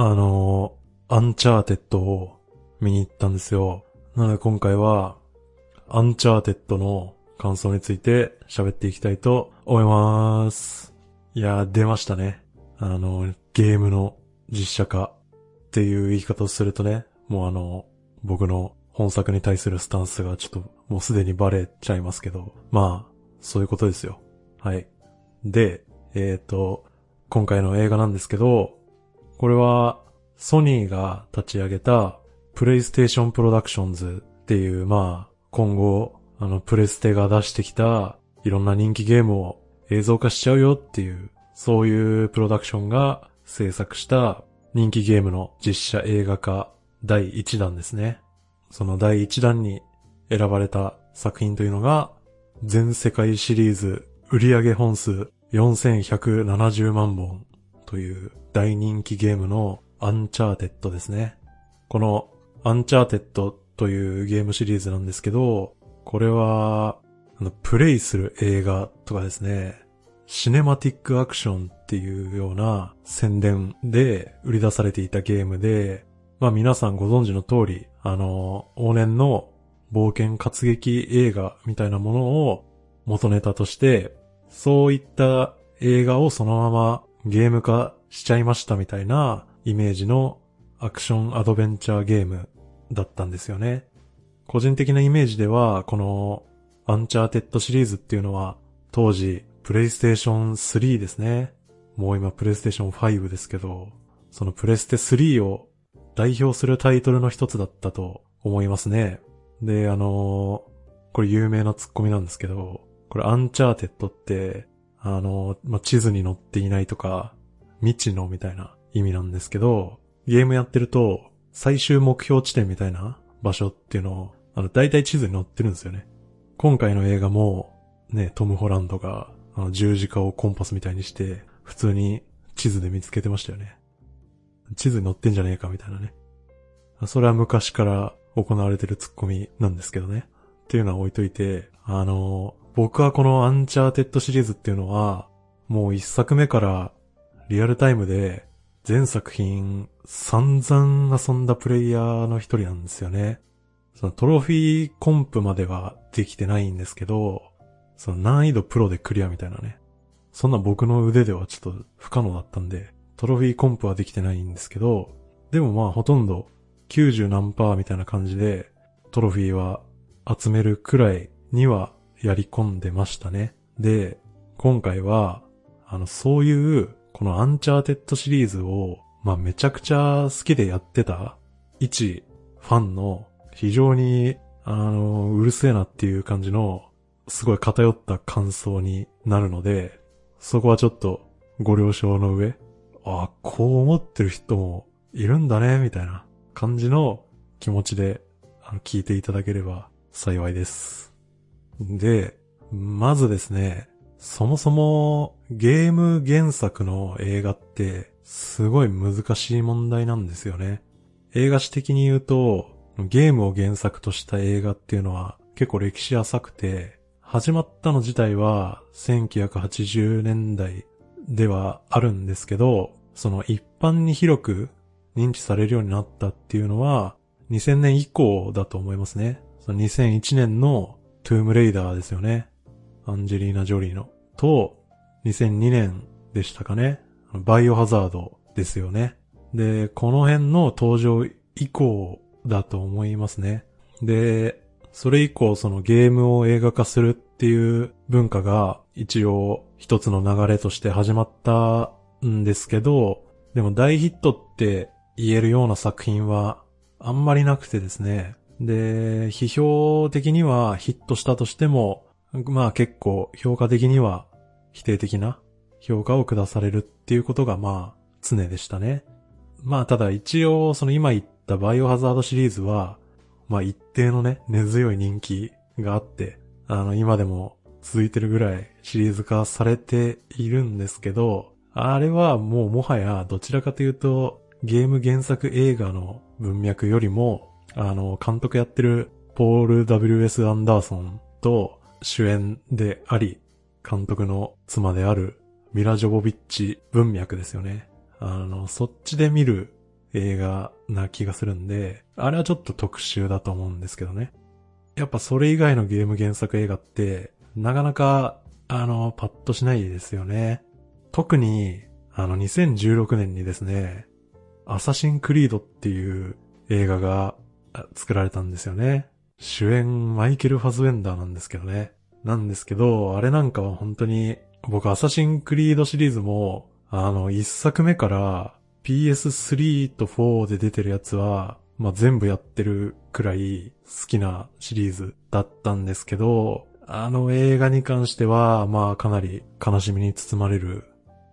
あの、アンチャーテッドを見に行ったんですよ。なので今回は、アンチャーテッドの感想について喋っていきたいと思います。いやー出ましたね。あの、ゲームの実写化っていう言い方をするとね、もうあの、僕の本作に対するスタンスがちょっともうすでにバレちゃいますけど、まあ、そういうことですよ。はい。で、えっ、ー、と、今回の映画なんですけど、これはソニーが立ち上げたプレイステーションプロダクションズっていう、まあ、今後、あの、プレステが出してきたいろんな人気ゲームを映像化しちゃうよっていう、そういうプロダクションが制作した人気ゲームの実写映画化第1弾ですね。その第1弾に選ばれた作品というのが、全世界シリーズ売上本数4170万本という大人気ゲームのアンチャーテッドですね。このアンチャーテッドというゲームシリーズなんですけど、これは、あの、プレイする映画とかですね、シネマティックアクションっていうような宣伝で売り出されていたゲームで、まあ皆さんご存知の通り、あの、往年の冒険活劇映画みたいなものを元ネタとして、そういった映画をそのままゲーム化しちゃいましたみたいなイメージのアクションアドベンチャーゲームだったんですよね。個人的なイメージでは、このアンチャーテッドシリーズっていうのは当時プレイステーション3ですね。もう今プレイステーション5ですけど、そのプレステ3を代表するタイトルの一つだったと思いますね。で、あのー、これ有名なツッコミなんですけど、これアンチャーテッドって、あの、まあ、地図に載っていないとか、未知のみたいな意味なんですけど、ゲームやってると、最終目標地点みたいな場所っていうのを、あの、大体地図に載ってるんですよね。今回の映画も、ね、トム・ホランドがあの、十字架をコンパスみたいにして、普通に地図で見つけてましたよね。地図に載ってんじゃねえかみたいなね。それは昔から行われてるツッコミなんですけどね。っていうのは置いといて、あの、僕はこのアンチャーテッドシリーズっていうのは、もう一作目からリアルタイムで全作品散々遊んだプレイヤーの一人なんですよね。そのトロフィーコンプまではできてないんですけど、その難易度プロでクリアみたいなね。そんな僕の腕ではちょっと不可能だったんで、トロフィーコンプはできてないんですけど、でもまあほとんど90何パーみたいな感じでトロフィーは集めるくらいにはやり込んでましたね。で、今回は、あの、そういう、このアンチャーテッドシリーズを、まあめちゃくちゃ好きでやってた、一ファンの非常に、あの、うるせえなっていう感じのすごい偏った感想になるので、そこはちょっとご了承の上、あ、こう思ってる人もいるんだね、みたいな感じの気持ちであの聞いていただければ幸いです。で、まずですね、そもそもゲーム原作の映画ってすごい難しい問題なんですよね。映画史的に言うと、ゲームを原作とした映画っていうのは結構歴史浅くて、始まったの自体は1980年代ではあるんですけど、その一般に広く認知されるようになったっていうのは2000年以降だと思いますね。その2001年のトゥームレイダーですよね。アンジェリーナ・ジョリーの。と、2002年でしたかね。バイオハザードですよね。で、この辺の登場以降だと思いますね。で、それ以降そのゲームを映画化するっていう文化が一応一つの流れとして始まったんですけど、でも大ヒットって言えるような作品はあんまりなくてですね。で、批評的にはヒットしたとしても、まあ結構評価的には否定的な評価を下されるっていうことがまあ常でしたね。まあただ一応その今言ったバイオハザードシリーズはまあ一定のね、根強い人気があって、あの、今でも続いてるぐらいシリーズ化されているんですけど、あれはもうもはやどちらかというと、ゲーム原作映画の文脈よりも、あの、監督やってるポール W.S. アンダーソンと主演であり、監督の妻であるミラ・ジョボビッチ文脈ですよね。あの、そっちで見る映画な気がするんで、あれはちょっと特殊だと思うんですけどね。やっぱそれ以外のゲーム原作映画って、なかなか、あの、パッとしないですよね。特に、あの、2016年にですね、アサシンクリードっていう映画が作られたんですよね。主演マイケル・ファズウェンダーなんですけどね。なんですけど、あれなんかは本当に、僕アサシンクリードシリーズも、あの、一作目から PS3 と4で出てるやつは、まあ、全部やってるくらい好きなシリーズだったんですけど、あの映画に関しては、まあかなり悲しみに包まれる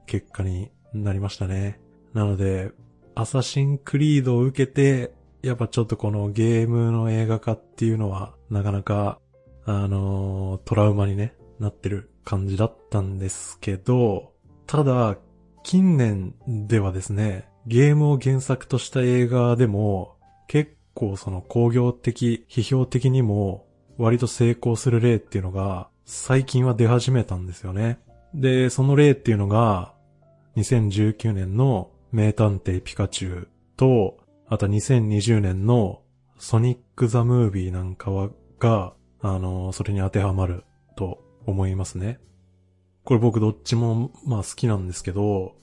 結果になりましたね。なので、アサシンクリードを受けて、やっぱちょっとこのゲームの映画化っていうのは、なかなか、あのー、トラウマにね、なってる感じだったんですけど、ただ、近年ではですね、ゲームを原作とした映画でも、結構その工業的、批評的にも、割と成功する例っていうのが、最近は出始めたんですよね。で、その例っていうのが、2019年の名探偵ピカチュウと、あと2020年のソニック・ザ・ムービーなんかは、が、あの、それに当てはまると思いますね。これ僕どっちも、まあ好きなんですけど、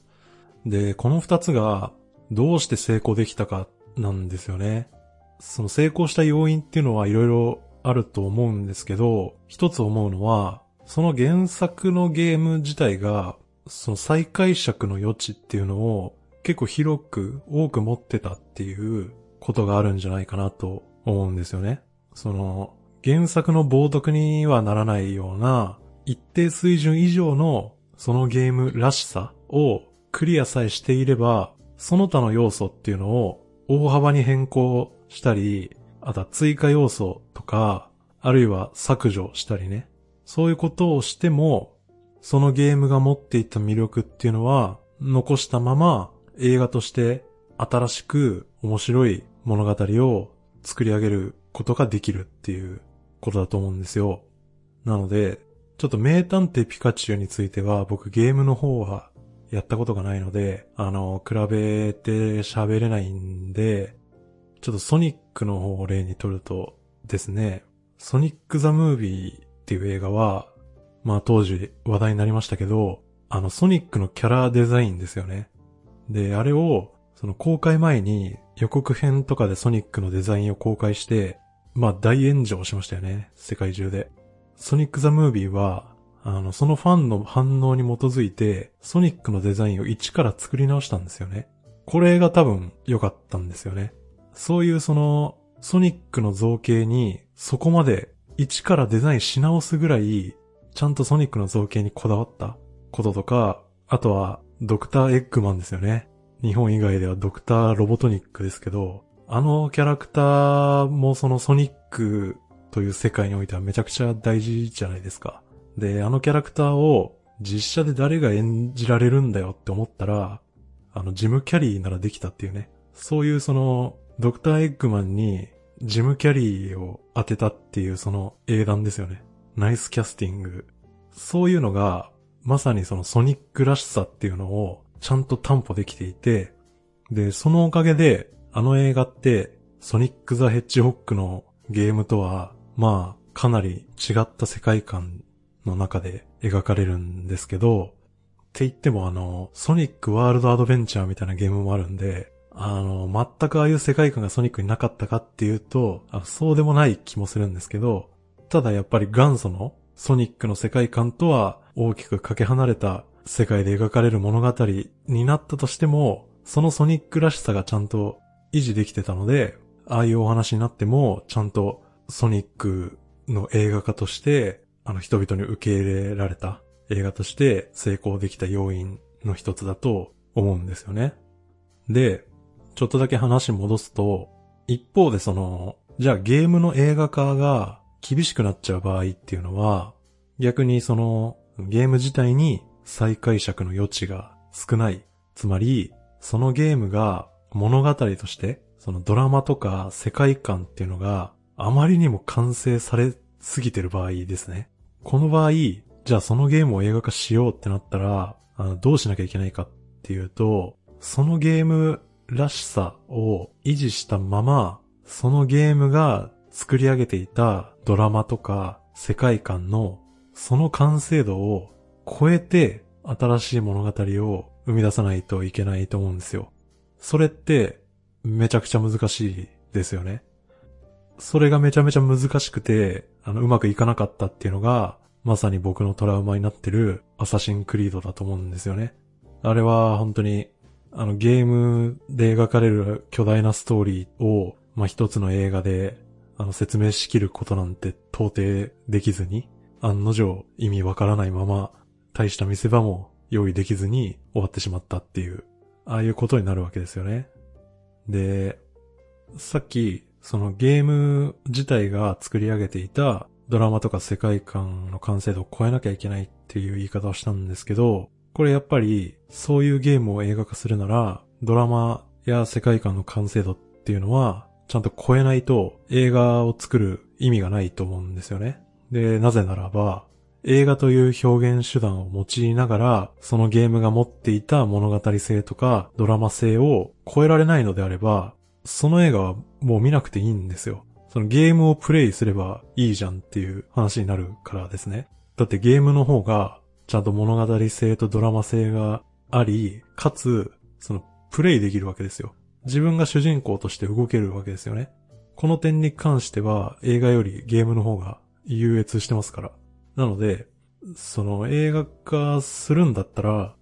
で、この二つがどうして成功できたかなんですよね。その成功した要因っていうのはいろいろあると思うんですけど、一つ思うのは、その原作のゲーム自体が、その再解釈の余地っていうのを結構広く多く持ってたっていうことがあるんじゃないかなと思うんですよね。その原作の冒涜にはならないような一定水準以上のそのゲームらしさをクリアさえしていれば、その他の要素っていうのを大幅に変更したり、あとは追加要素とか、あるいは削除したりね。そういうことをしても、そのゲームが持っていた魅力っていうのは残したまま映画として新しく面白い物語を作り上げることができるっていうことだと思うんですよ。なので、ちょっと名探偵ピカチュウについては僕ゲームの方はやったことがないので、あの、比べて喋れないんで、ちょっとソニックの方を例にとるとですね、ソニック・ザ・ムービーっていう映画は、まあ当時話題になりましたけど、あのソニックのキャラデザインですよね。で、あれを、その公開前に予告編とかでソニックのデザインを公開して、まあ大炎上しましたよね。世界中で。ソニック・ザ・ムービーは、あの、そのファンの反応に基づいて、ソニックのデザインを一から作り直したんですよね。これが多分良かったんですよね。そういうその、ソニックの造形に、そこまで一からデザインし直すぐらい、ちゃんとソニックの造形にこだわったこととか、あとは、ドクターエッグマンですよね。日本以外ではドクターロボトニックですけど、あのキャラクターもそのソニックという世界においてはめちゃくちゃ大事じゃないですか。で、あのキャラクターを実写で誰が演じられるんだよって思ったら、あの、ジム・キャリーならできたっていうね。そういうその、ドクター・エッグマンにジム・キャリーを当てたっていうその英断ですよね。ナイスキャスティング。そういうのが、まさにそのソニックらしさっていうのをちゃんと担保できていて、で、そのおかげで、あの映画って、ソニック・ザ・ヘッジホックのゲームとは、まあ、かなり違った世界観の中で描かれるんですけど、って言ってもあの、ソニックワールドアドベンチャーみたいなゲームもあるんで、あの、全くああいう世界観がソニックになかったかっていうと、そうでもない気もするんですけど、ただやっぱり元祖のソニックの世界観とは大きくかけ離れた世界で描かれる物語になったとしても、そのソニックらしさがちゃんと維持できてたので、ああいうお話になっても、ちゃんとソニックの映画化として、あの人々に受け入れられた映画として成功できた要因の一つだと思うんですよね。で、ちょっとだけ話戻すと、一方でその、じゃあゲームの映画化が厳しくなっちゃう場合っていうのは、逆にそのゲーム自体に再解釈の余地が少ない。つまり、そのゲームが物語として、そのドラマとか世界観っていうのがあまりにも完成されすぎてる場合ですね。この場合、じゃあそのゲームを映画化しようってなったら、あのどうしなきゃいけないかっていうと、そのゲームらしさを維持したまま、そのゲームが作り上げていたドラマとか世界観のその完成度を超えて新しい物語を生み出さないといけないと思うんですよ。それってめちゃくちゃ難しいですよね。それがめちゃめちゃ難しくて、あの、うまくいかなかったっていうのが、まさに僕のトラウマになってるアサシンクリードだと思うんですよね。あれは本当に、あの、ゲームで描かれる巨大なストーリーを、まあ、一つの映画で、あの、説明しきることなんて到底できずに、案の定意味わからないまま、大した見せ場も用意できずに終わってしまったっていう、ああいうことになるわけですよね。で、さっき、そのゲーム自体が作り上げていたドラマとか世界観の完成度を超えなきゃいけないっていう言い方をしたんですけど、これやっぱりそういうゲームを映画化するなら、ドラマや世界観の完成度っていうのは、ちゃんと超えないと映画を作る意味がないと思うんですよね。で、なぜならば、映画という表現手段を用いながら、そのゲームが持っていた物語性とかドラマ性を超えられないのであれば、その映画はもう見なくていいんですよ。そのゲームをプレイすればいいじゃんっていう話になるからですね。だってゲームの方がちゃんと物語性とドラマ性があり、かつ、そのプレイできるわけですよ。自分が主人公として動けるわけですよね。この点に関しては映画よりゲームの方が優越してますから。なので、その映画化するんだったら、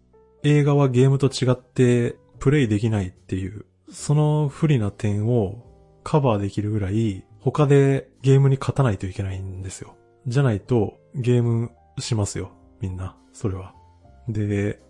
映画はゲームと違ってプレイできないっていう、その不利な点をカバーできるぐらい、他でゲームに勝たないといけないんですよ。じゃないとゲームしますよ。みんな。それは。で、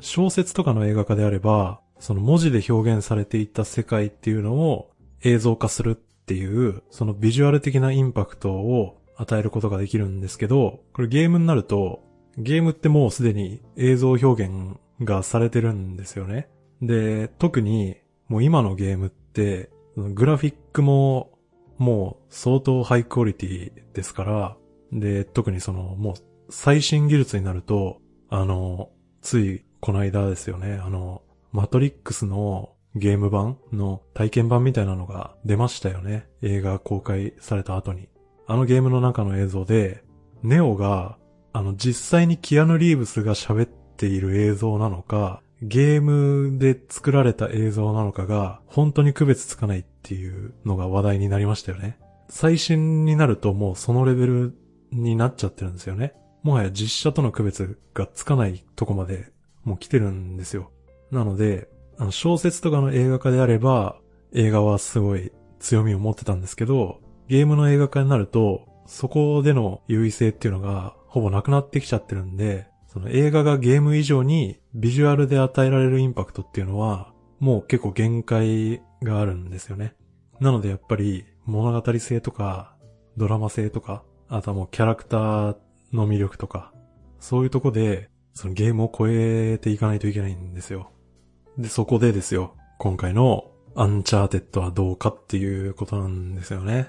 小説とかの映画化であれば、その文字で表現されていた世界っていうのを映像化するっていう、そのビジュアル的なインパクトを与えることができるんですけど、これゲームになると、ゲームってもうすでに映像表現がされてるんですよね。で、特にもう今のゲームって、グラフィックももう相当ハイクオリティですから、で、特にそのもう最新技術になると、あの、ついこの間ですよね、あの、マトリックスのゲーム版の体験版みたいなのが出ましたよね。映画公開された後に。あのゲームの中の映像で、ネオが、あの実際にキアヌ・リーブスが喋っている映像なのか、ゲームで作られた映像なのかが、本当に区別つかないっていうのが話題になりましたよね。最新になるともうそのレベルになっちゃってるんですよね。もはや実写との区別がつかないとこまでもう来てるんですよ。なので、あの小説とかの映画化であれば、映画はすごい強みを持ってたんですけど、ゲームの映画化になると、そこでの優位性っていうのがほぼなくなってきちゃってるんで、その映画がゲーム以上にビジュアルで与えられるインパクトっていうのは、もう結構限界があるんですよね。なのでやっぱり物語性とか、ドラマ性とか、あとはもうキャラクターの魅力とか、そういうとこで、そのゲームを超えていかないといけないんですよ。で、そこでですよ、今回のアンチャーテッドはどうかっていうことなんですよね。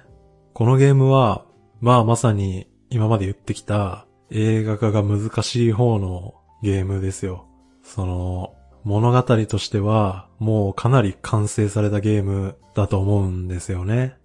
このゲームは、まあまさに今まで言ってきた映画化が難しい方のゲームですよ。その、物語としてはもうかなり完成されたゲームだと思うんですよね。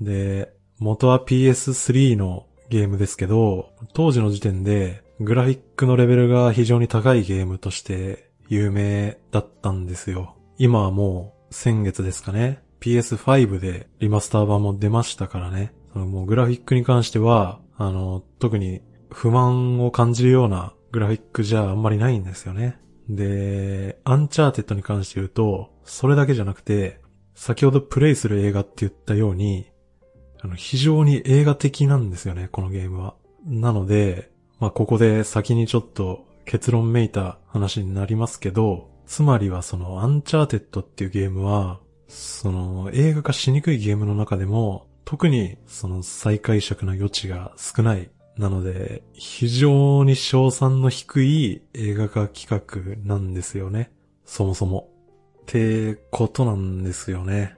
で、元は PS3 のゲームですけど、当時の時点でグラフィックのレベルが非常に高いゲームとして有名だったんですよ。今はもう先月ですかね。PS5 でリマスター版も出ましたからね。そのもうグラフィックに関しては、あの、特に不満を感じるようなグラフィックじゃあんまりないんですよね。で、アンチャーテッドに関して言うと、それだけじゃなくて、先ほどプレイする映画って言ったように、あの、非常に映画的なんですよね、このゲームは。なので、まあ、ここで先にちょっと結論めいた話になりますけど、つまりはそのアンチャーテッドっていうゲームは、その映画化しにくいゲームの中でも、特にその再解釈の余地が少ない。なので、非常に勝算の低い映画化企画なんですよね。そもそも。ってことなんですよね。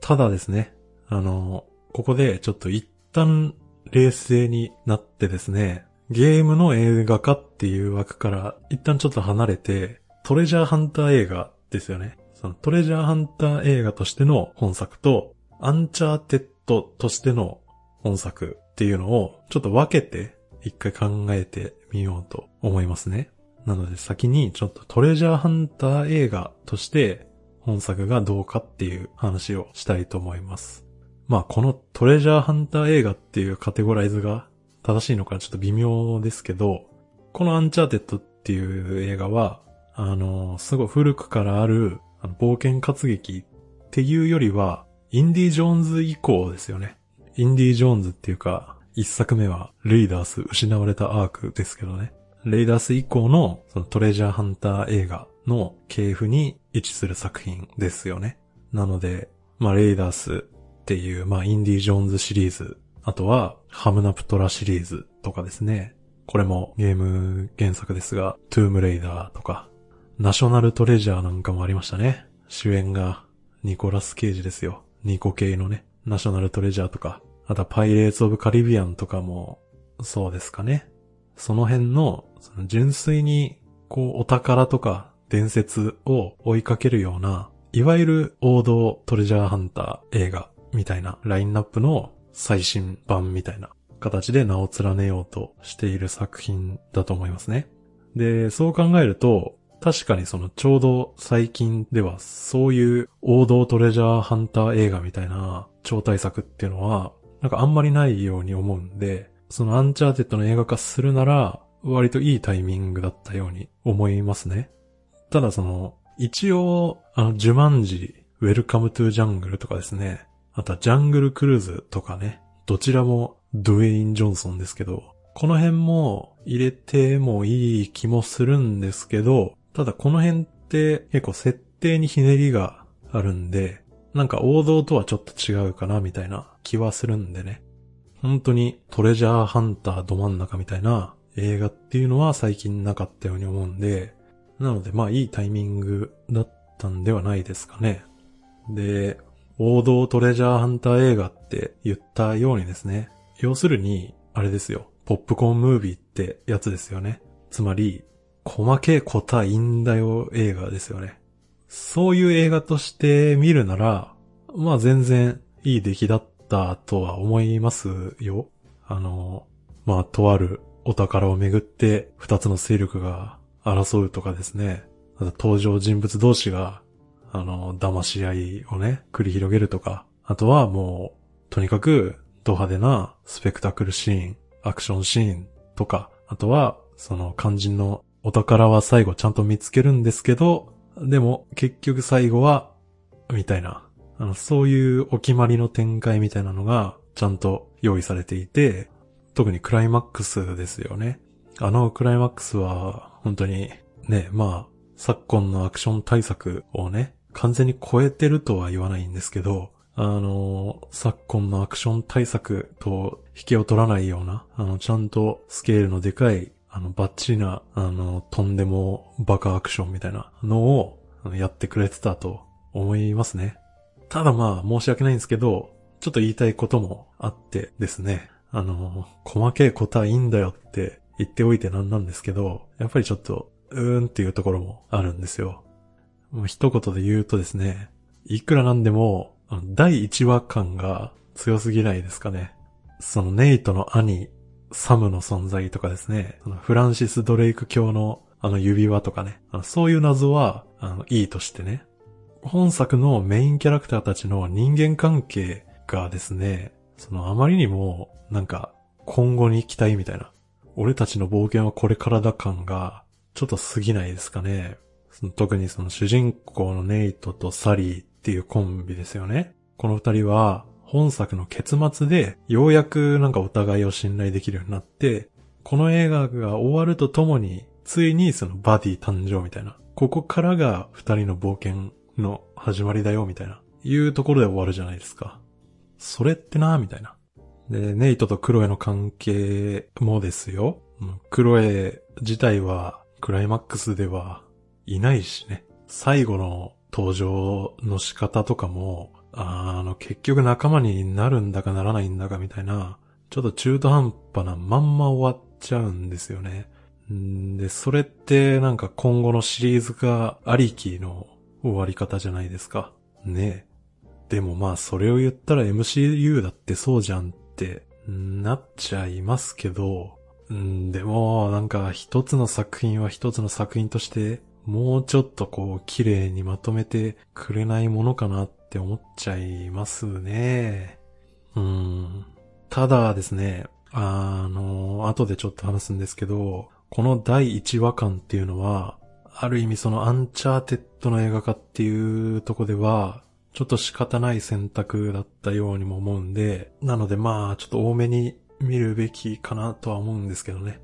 ただですね、あの、ここでちょっと一旦冷静になってですね、ゲームの映画化っていう枠から一旦ちょっと離れて、トレジャーハンター映画ですよね。そのトレジャーハンター映画としての本作と、アンチャーテッドとしての本作っていうのをちょっと分けて一回考えてみようと思いますね。なので先にちょっとトレジャーハンター映画として本作がどうかっていう話をしたいと思います。まあこのトレジャーハンター映画っていうカテゴライズが正しいのかちょっと微妙ですけど、このアンチャーテッドっていう映画は、あの、すごい古くからあるあの冒険活劇っていうよりは、インディ・ジョーンズ以降ですよね。インディ・ジョーンズっていうか、一作目はレイダース失われたアークですけどね。レイダース以降のそのトレジャーハンター映画の系譜に位置する作品ですよね。なので、まあレイダースっていう、まあインディ・ジョーンズシリーズ、あとはハムナプトラシリーズとかですね。これもゲーム原作ですが、トゥームレイダーとか、ナショナルトレジャーなんかもありましたね。主演がニコラス・ケイジですよ。ニコ系のね、ナショナルトレジャーとか、あとはパイレーツ・オブ・カリビアンとかも、そうですかね。その辺の、その純粋に、こう、お宝とか伝説を追いかけるような、いわゆる王道トレジャーハンター映画みたいなラインナップの最新版みたいな形で名を連ねようとしている作品だと思いますね。で、そう考えると、確かにそのちょうど最近ではそういう王道トレジャーハンター映画みたいな超大作っていうのはなんかあんまりないように思うんで、そのアンチャーテッドの映画化するなら割といいタイミングだったように思いますね。ただその、一応、あの、ジュマンジ、ウェルカムトゥジャングルとかですね。あとはジャングルクルーズとかね。どちらもドゥエイン・ジョンソンですけど、この辺も入れてもいい気もするんですけど、ただこの辺って結構設定にひねりがあるんで、なんか王道とはちょっと違うかなみたいな気はするんでね。本当にトレジャーハンターど真ん中みたいな映画っていうのは最近なかったように思うんで、なのでまあいいタイミングだったんではないですかね。で、王道トレジャーハンター映画って言ったようにですね。要するに、あれですよ。ポップコーンムービーってやつですよね。つまり、細けい答えいいんだよ映画ですよね。そういう映画として見るなら、まあ全然いい出来だったとは思いますよ。あの、まあとあるお宝をめぐって二つの勢力が争うとかですね。登場人物同士が、あの、騙し合いをね、繰り広げるとか。あとはもう、とにかく、ド派手なスペクタクルシーン、アクションシーンとか。あとは、その肝心のお宝は最後ちゃんと見つけるんですけど、でも、結局最後は、みたいな。あの、そういうお決まりの展開みたいなのが、ちゃんと用意されていて、特にクライマックスですよね。あのクライマックスは、本当に、ね、まあ、昨今のアクション対策をね、完全に超えてるとは言わないんですけど、あの、昨今のアクション対策と引けを取らないような、あの、ちゃんとスケールのでかいあの、バッチリな、あの、とんでもバカアクションみたいなのをやってくれてたと思いますね。ただまあ、申し訳ないんですけど、ちょっと言いたいこともあってですね。あの、細けいことはいいんだよって言っておいてなんなんですけど、やっぱりちょっと、うーんっていうところもあるんですよ。もう一言で言うとですね、いくらなんでも、第一話感が強すぎないですかね。そのネイトの兄サムの存在とかですね、フランシス・ドレイク教のあの指輪とかね、そういう謎は、あの、いいとしてね。本作のメインキャラクターたちの人間関係がですね、そのあまりにも、なんか、今後に期待みたいな。俺たちの冒険はこれからだ感が、ちょっと過ぎないですかね。特にその主人公のネイトとサリーっていうコンビですよね。この二人は、本作の結末で、ようやくなんかお互いを信頼できるようになって、この映画が終わるとともに、ついにそのバディ誕生みたいな。ここからが二人の冒険の始まりだよみたいな。いうところで終わるじゃないですか。それってなみたいな。で、ネイトとクロエの関係もですよ。クロエ自体はクライマックスではいないしね。最後の登場の仕方とかもあの、結局仲間になるんだかならないんだかみたいな、ちょっと中途半端なまんま終わっちゃうんですよね。んで、それってなんか今後のシリーズ化ありきの終わり方じゃないですか。ねえでもまあそれを言ったら MCU だってそうじゃんってなっちゃいますけど、ん、でもなんか一つの作品は一つの作品としてもうちょっとこう綺麗にまとめてくれないものかなってって思っちゃいますね。うん。ただですね、あの、後でちょっと話すんですけど、この第1話感っていうのは、ある意味そのアンチャーテッドの映画化っていうとこでは、ちょっと仕方ない選択だったようにも思うんで、なのでまあちょっと大目に見るべきかなとは思うんですけどね。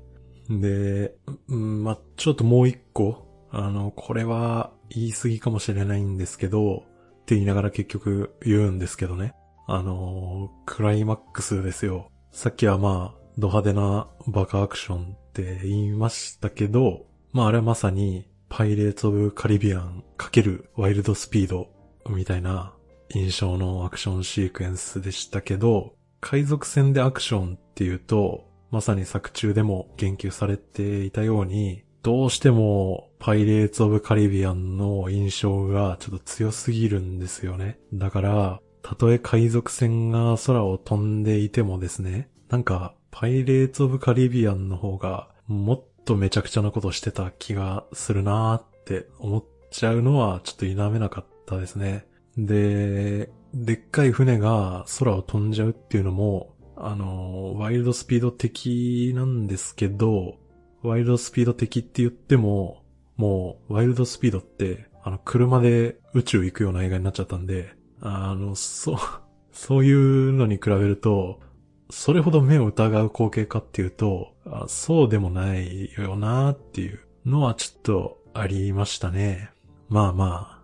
で、うん、まあちょっともう一個、あの、これは言い過ぎかもしれないんですけど、って言いながら結局言うんですけどね。あの、クライマックスですよ。さっきはまあ、ド派手なバカアクションって言いましたけど、まああれはまさに、パイレーツ・オブ・カリビアン×ワイルドスピードみたいな印象のアクションシークエンスでしたけど、海賊船でアクションっていうと、まさに作中でも言及されていたように、どうしてもパイレーツ・オブ・カリビアンの印象がちょっと強すぎるんですよね。だから、たとえ海賊船が空を飛んでいてもですね、なんか、パイレーツ・オブ・カリビアンの方がもっとめちゃくちゃなことしてた気がするなーって思っちゃうのはちょっと否めなかったですね。で、でっかい船が空を飛んじゃうっていうのも、あの、ワイルドスピード的なんですけど、ワイルドスピード的って言っても、もう、ワイルドスピードって、あの、車で宇宙行くような映画になっちゃったんで、あの、そう、そういうのに比べると、それほど目を疑う光景かっていうと、あそうでもないよなっていうのはちょっとありましたね。まあま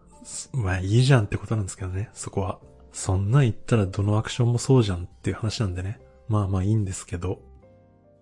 あ、まあいいじゃんってことなんですけどね、そこは。そんな言ったらどのアクションもそうじゃんっていう話なんでね。まあまあいいんですけど。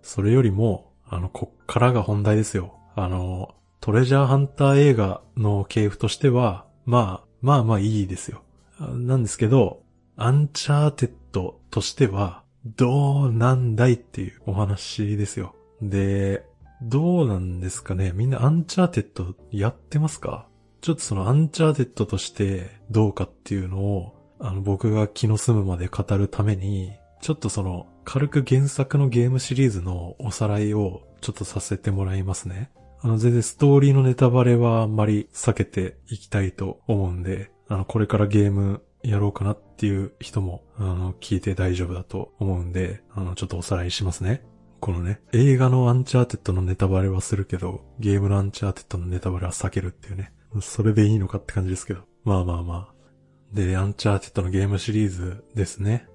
それよりも、あの、こっからが本題ですよ。あの、トレジャーハンター映画の系譜としては、まあ、まあまあいいですよ。なんですけど、アンチャーテッドとしては、どうなんだいっていうお話ですよ。で、どうなんですかね？みんなアンチャーテッドやってますか？ちょっとそのアンチャーテッドとしてどうかっていうのを、あの僕が気の済むまで語るために、ちょっとその軽く原作のゲームシリーズのおさらいをちょっとさせてもらいますね。あの全然ストーリーのネタバレはあんまり避けていきたいと思うんで、あのこれからゲームやろうかなっていう人も、あの、聞いて大丈夫だと思うんで、あの、ちょっとおさらいしますね。このね、映画のアンチャーテッドのネタバレはするけど、ゲームのアンチャーテッドのネタバレは避けるっていうね。それでいいのかって感じですけど。まあまあまあ。で、アンチャーテッドのゲームシリーズですね。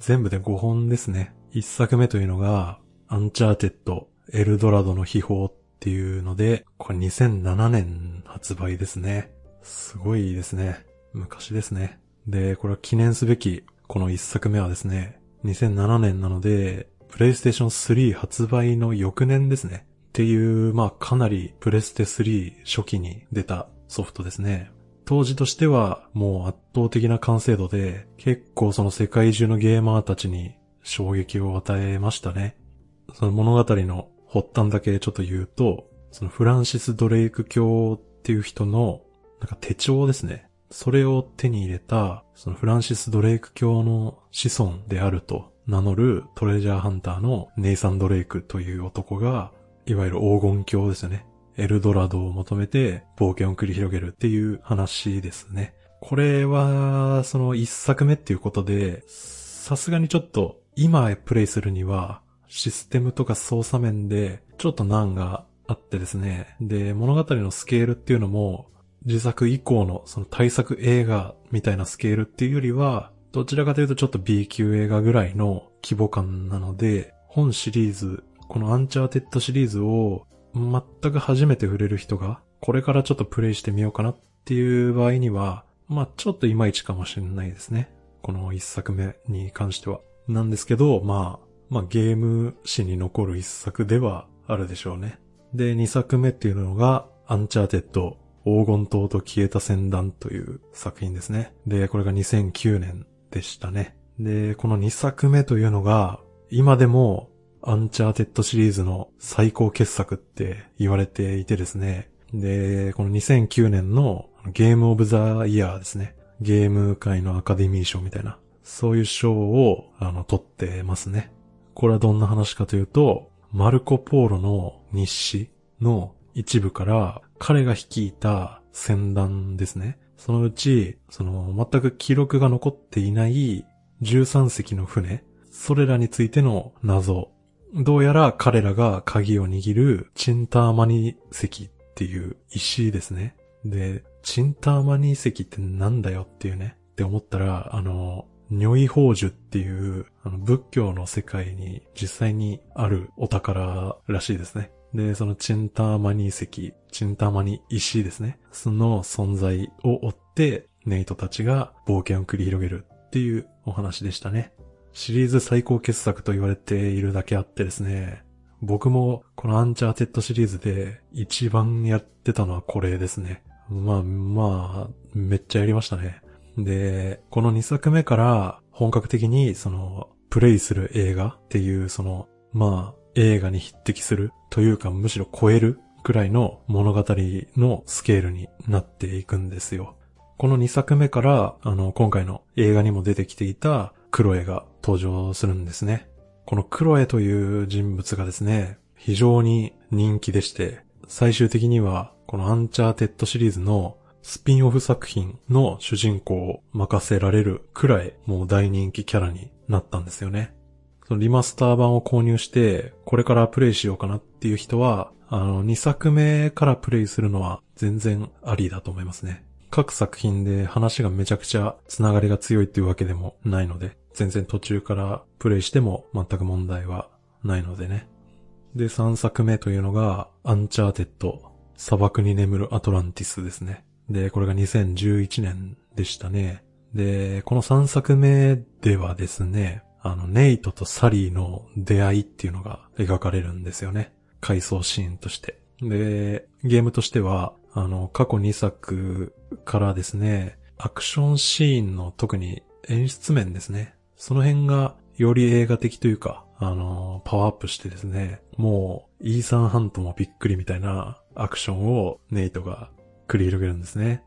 全部で5本ですね。1作目というのが、アンチャーテッド、エルドラドの秘宝っていうので、これ2007年発売ですね。すごいですね。昔ですね。で、これは記念すべき、この一作目はですね、2007年なので、プレイステーション3発売の翌年ですね。っていう、まあかなりプレステ3初期に出たソフトですね。当時としてはもう圧倒的な完成度で、結構その世界中のゲーマーたちに衝撃を与えましたね。その物語の発端だけちょっと言うと、そのフランシス・ドレイク教っていう人のなんか手帳ですね。それを手に入れた、そのフランシス・ドレイク教の子孫であると名乗るトレジャーハンターのネイサン・ドレイクという男が、いわゆる黄金鏡ですよね。エルドラドを求めて冒険を繰り広げるっていう話ですね。これは、その一作目っていうことで、さすがにちょっと今プレイするには、システムとか操作面でちょっと難があってですね。で、物語のスケールっていうのも、自作以降のその対策映画みたいなスケールっていうよりは、どちらかというとちょっと B 級映画ぐらいの規模感なので、本シリーズ、このアンチャーテッドシリーズを全く初めて触れる人が、これからちょっとプレイしてみようかなっていう場合には、まあちょっといまいちかもしれないですね。この一作目に関しては。なんですけど、まあ、まあゲーム史に残る一作ではあるでしょうね。で、二作目っていうのが、アンチャーテッド黄金塔と消えた船団という作品ですね。で、これが2009年でしたね。で、この2作目というのが、今でもアンチャーテッドシリーズの最高傑作って言われていてですね。で、この2009年のゲームオブザイヤーですね。ゲーム界のアカデミー賞みたいな、そういう賞を、あの、取ってますね。これはどんな話かというと、マルコ・ポーロの日誌の一部から彼が率いた船団ですね。そのうち、その全く記録が残っていない13隻の船、それらについての謎。どうやら彼らが鍵を握るチンターマニ石っていう石ですね。で、チンターマニ石ってなんだよっていうね。って思ったら、あの、如意宝珠っていう、あの仏教の世界に実際にあるお宝らしいですね。で、そのチンターマニ遺跡、チンターマニ石ですね。その存在を追って、ネイトたちが冒険を繰り広げるっていうお話でしたね。シリーズ最高傑作と言われているだけあってですね、僕もこのアンチャーテッドシリーズで一番やってたのはこれですね。まあまあ、めっちゃやりましたね。で、この2作目から本格的にその、プレイする映画っていうその、まあ、映画に匹敵するというかむしろ超えるくらいの物語のスケールになっていくんですよ。この2作目から、あの、今回の映画にも出てきていたクロエが登場するんですね。このクロエという人物がですね、非常に人気でして、最終的にはこのアンチャーテッドシリーズのスピンオフ作品の主人公を任せられるくらいもう大人気キャラになったんですよね。そのリマスター版を購入して、これからプレイしようかなっていう人は、あの、2作目からプレイするのは全然ありだと思いますね。各作品で話がめちゃくちゃつながりが強いっていうわけでもないので、全然途中からプレイしても全く問題はないのでね。で、3作目というのが、アンチャーテッド、砂漠に眠るアトランティスですね。で、これが2011年でしたね。で、この3作目ではですね、あの、ネイトとサリーの出会いっていうのが描かれるんですよね。回想シーンとして。で、ゲームとしては、あの、過去2作からですね、アクションシーンの特に演出面ですね。その辺がより映画的というか、あの、パワーアップしてですね、もう、イーサンハントもびっくりみたいなアクションをネイトが繰り広げるんですね。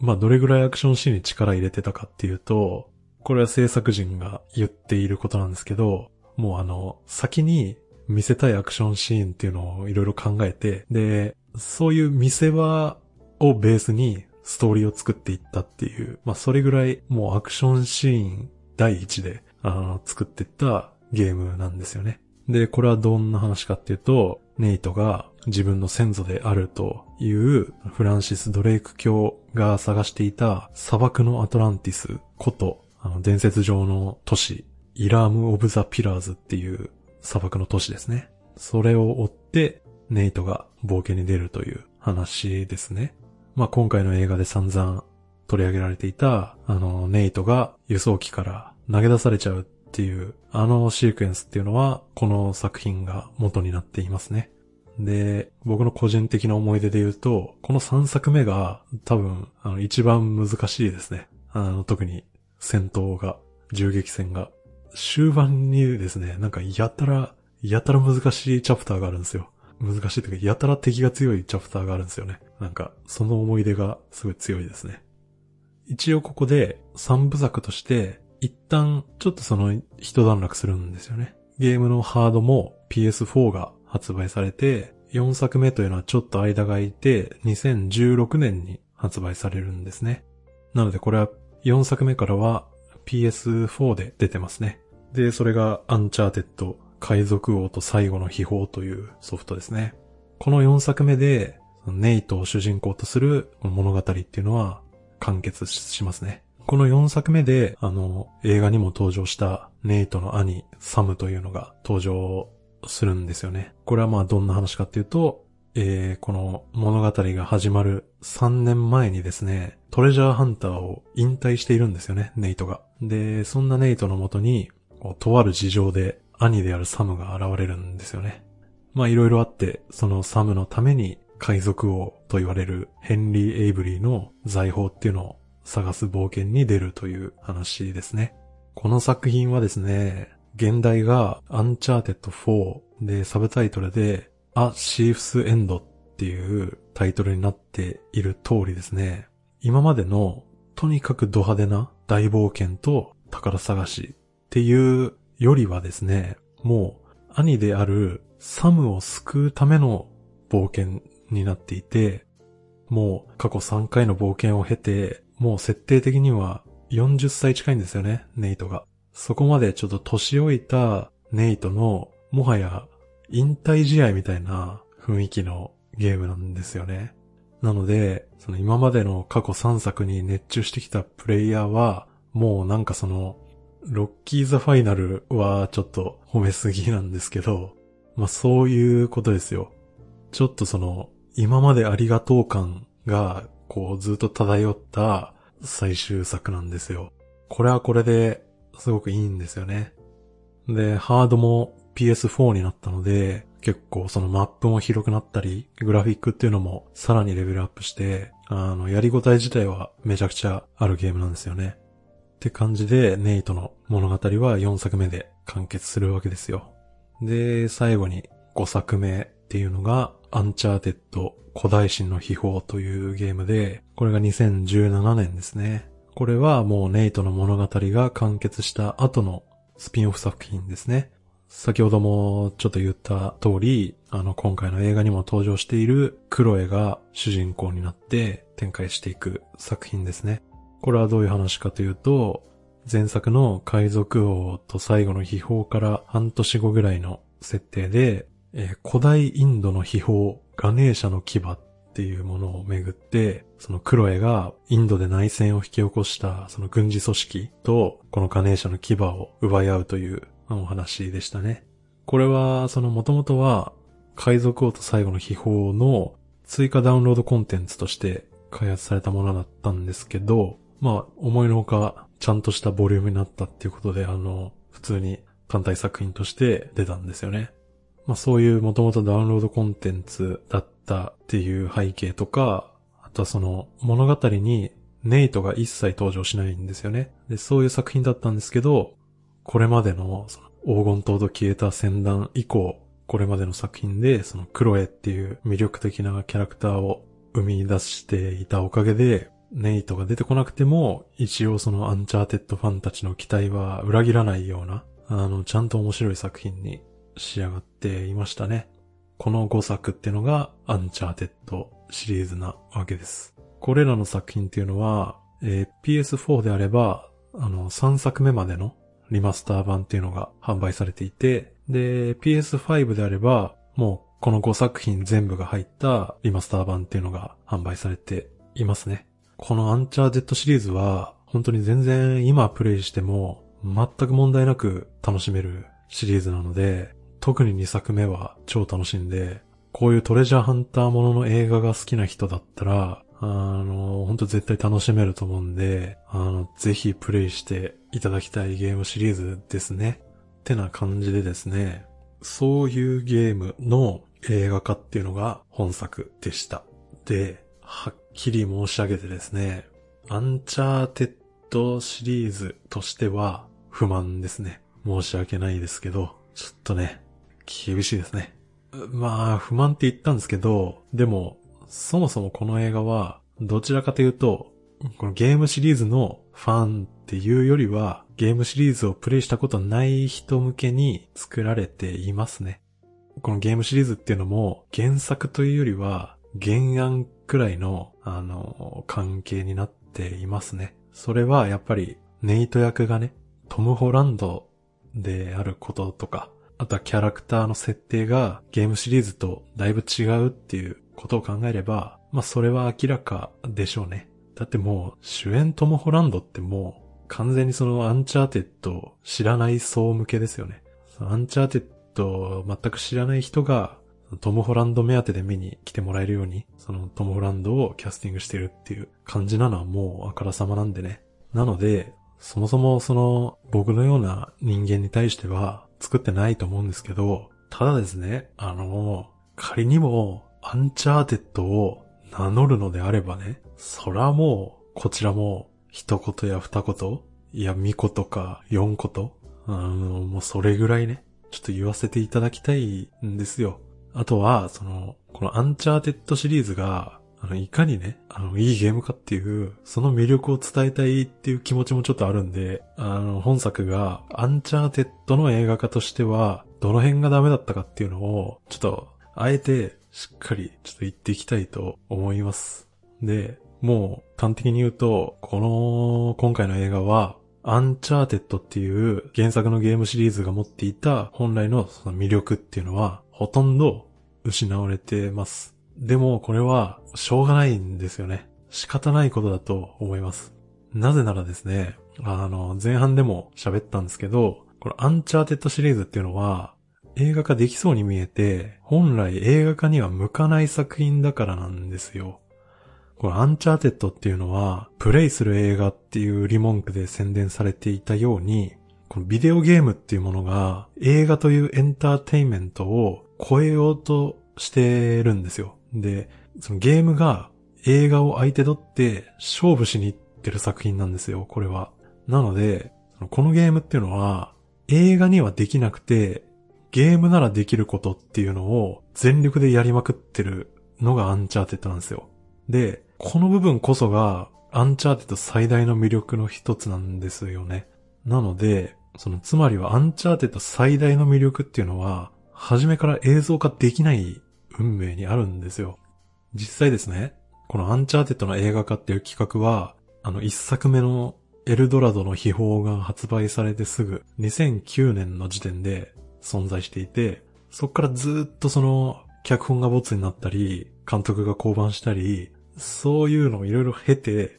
まあ、どれぐらいアクションシーンに力入れてたかっていうと、これは制作人が言っていることなんですけど、もうあの、先に見せたいアクションシーンっていうのをいろいろ考えて、で、そういう見せ場をベースにストーリーを作っていったっていう、まあそれぐらいもうアクションシーン第一で、あの、作っていったゲームなんですよね。で、これはどんな話かっていうと、ネイトが自分の先祖であるというフランシス・ドレイク教が探していた砂漠のアトランティスこと、あの伝説上の都市、イラーム・オブ・ザ・ピラーズっていう砂漠の都市ですね。それを追って、ネイトが冒険に出るという話ですね。まあ、今回の映画で散々取り上げられていた、あの、ネイトが輸送機から投げ出されちゃうっていう、あのシークエンスっていうのは、この作品が元になっていますね。で、僕の個人的な思い出で言うと、この3作目が多分、あの、一番難しいですね。あの、特に戦闘が、銃撃戦が。終盤にですね、なんかやたら、やたら難しいチャプターがあるんですよ。難しいというか、やたら敵が強いチャプターがあるんですよね。なんか、その思い出がすごい強いですね。一応ここで3部作として、一旦ちょっとその一段落するんですよね。ゲームのハードも PS4 が発売されて、4作目というのはちょっと間が空いて、2016年に発売されるんですね。なのでこれは4作目からは PS4 で出てますね。で、それがアンチャーテッド海賊王と最後の秘宝というソフトですね。この4作目で、ネイトを主人公とする物語っていうのは完結しますね。この4作目で、あの、映画にも登場したネイトの兄、サムというのが登場するんですよね。これはまあどんな話かっていうと、えー、この物語が始まる3年前にですね、トレジャーハンターを引退しているんですよね、ネイトが。で、そんなネイトのもとに、とある事情で兄であるサムが現れるんですよね。まあいろいろあって、そのサムのために海賊王と言われるヘンリー・エイブリーの財宝っていうのを探す冒険に出るという話ですね。この作品はですね、原題がアンチャーテッド4でサブタイトルで A Thief's End っていうタイトルになっている通りですね、今までのとにかくド派手な大冒険と宝探しっていうよりはですね、もう兄であるサムを救うための冒険になっていて、もう過去3回の冒険を経て、もう設定的には40歳近いんですよね、ネイトが。そこまでちょっと年老いたネイトの、もはや引退試合みたいな雰囲気のゲームなんですよね。なので、その今までの過去3作に熱中してきたプレイヤーは、もうなんかその、ロッキーザファイナルはちょっと褒めすぎなんですけど、まあそういうことですよ。ちょっとその、今までありがとう感が、こうずっと漂った最終作なんですよ。これはこれですごくいいんですよね。で、ハードも PS4 になったので、結構そのマップも広くなったり、グラフィックっていうのもさらにレベルアップして、あの、やりごたえ自体はめちゃくちゃあるゲームなんですよね。って感じで、ネイトの物語は4作目で完結するわけですよ。で、最後に5作目っていうのが、アンチャーテッド古代神の秘宝というゲームで、これが2017年ですね。これはもうネイトの物語が完結した後のスピンオフ作品ですね。先ほどもちょっと言った通り、あの今回の映画にも登場しているクロエが主人公になって展開していく作品ですね。これはどういう話かというと、前作の海賊王と最後の秘宝から半年後ぐらいの設定で、えー、古代インドの秘宝、ガネーシャの牙っっていうものをめぐって、そのクロエがインドで内戦を引き起こしたその軍事組織とこのガネーシャの牙を奪い合うというお話でしたね。これはその元々は海賊王と最後の秘宝の追加ダウンロードコンテンツとして開発されたものだったんですけど、まあ思いのほかちゃんとしたボリュームになったっていうことで、あの、普通に単体作品として出たんですよね。まあそういうもともとダウンロードコンテンツだったたっていう背景とか、あとはその物語にネイトが一切登場しないんですよね。で、そういう作品だったんですけど、これまでのその黄金塔と消えた戦団以降、これまでの作品でそのクロエっていう魅力的なキャラクターを生み出していたおかげで、ネイトが出てこなくても、一応そのアンチャーテッドファンたちの期待は裏切らないような、あの、ちゃんと面白い作品に仕上がっていましたね。この5作っていうのがアンチャーテッドシリーズなわけです。これらの作品っていうのは、えー、PS4 であれば、あの、3作目までのリマスター版っていうのが販売されていて、で、PS5 であれば、もうこの5作品全部が入ったリマスター版っていうのが販売されていますね。このアンチャーテッドシリーズは、本当に全然今プレイしても全く問題なく楽しめるシリーズなので、特に2作目は超楽しいんで、こういうトレジャーハンターものの映画が好きな人だったら、あの、本当絶対楽しめると思うんで、あの、ぜひプレイしていただきたいゲームシリーズですね。ってな感じでですね、そういうゲームの映画化っていうのが本作でした。で、はっきり申し上げてですね、アンチャーテッドシリーズとしては不満ですね。申し訳ないですけど、ちょっとね、厳しいですね。まあ、不満って言ったんですけど、でも、そもそもこの映画は、どちらかというと、このゲームシリーズのファンっていうよりは、ゲームシリーズをプレイしたことない人向けに作られていますね。このゲームシリーズっていうのも、原作というよりは、原案くらいの、あの、関係になっていますね。それはやっぱり、ネイト役がね、トム・ホランドであることとか、あとはキャラクターの設定がゲームシリーズとだいぶ違うっていうことを考えれば、まあそれは明らかでしょうね。だってもう主演トム・ホランドってもう完全にそのアンチャーテッド知らない層向けですよね。アンチャーテッド全く知らない人がトム・ホランド目当てで見に来てもらえるように、そのトム・ホランドをキャスティングしてるっていう感じなのはもうあからさまなんでね。なので、そもそもその僕のような人間に対しては作ってないと思うんですけど、ただですね、あの、仮にもアンチャーテッドを名乗るのであればね、そらもう、こちらも一言や二言、いや、三言か四言、あの、もうそれぐらいね、ちょっと言わせていただきたいんですよ。あとは、その、このアンチャーテッドシリーズが、あの、いかにね、あの、いいゲームかっていう、その魅力を伝えたいっていう気持ちもちょっとあるんで、あの、本作が、アンチャーテッドの映画化としては、どの辺がダメだったかっていうのを、ちょっと、あえて、しっかり、ちょっと言っていきたいと思います。で、もう、端的に言うと、この、今回の映画は、アンチャーテッドっていう原作のゲームシリーズが持っていた本来のその魅力っていうのは、ほとんど失われてます。でも、これは、しょうがないんですよね。仕方ないことだと思います。なぜならですね、あの、前半でも喋ったんですけど、このアンチャーテッドシリーズっていうのは、映画化できそうに見えて、本来映画化には向かない作品だからなんですよ。このアンチャーテッドっていうのは、プレイする映画っていう売り文句で宣伝されていたように、このビデオゲームっていうものが映画というエンターテインメントを超えようとしてるんですよ。で、そのゲームが映画を相手取って勝負しに行ってる作品なんですよ、これは。なので、このゲームっていうのは映画にはできなくてゲームならできることっていうのを全力でやりまくってるのがアンチャーテッドなんですよ。で、この部分こそがアンチャーテッド最大の魅力の一つなんですよね。なので、そのつまりはアンチャーテッド最大の魅力っていうのは、初めから映像化できない運命にあるんですよ。実際ですね、このアンチャーテッドの映画化っていう企画は、あの一作目のエルドラドの秘宝が発売されてすぐ2009年の時点で存在していて、そっからずっとその脚本がボツになったり、監督が降板したり、そういうのをいろいろ経て、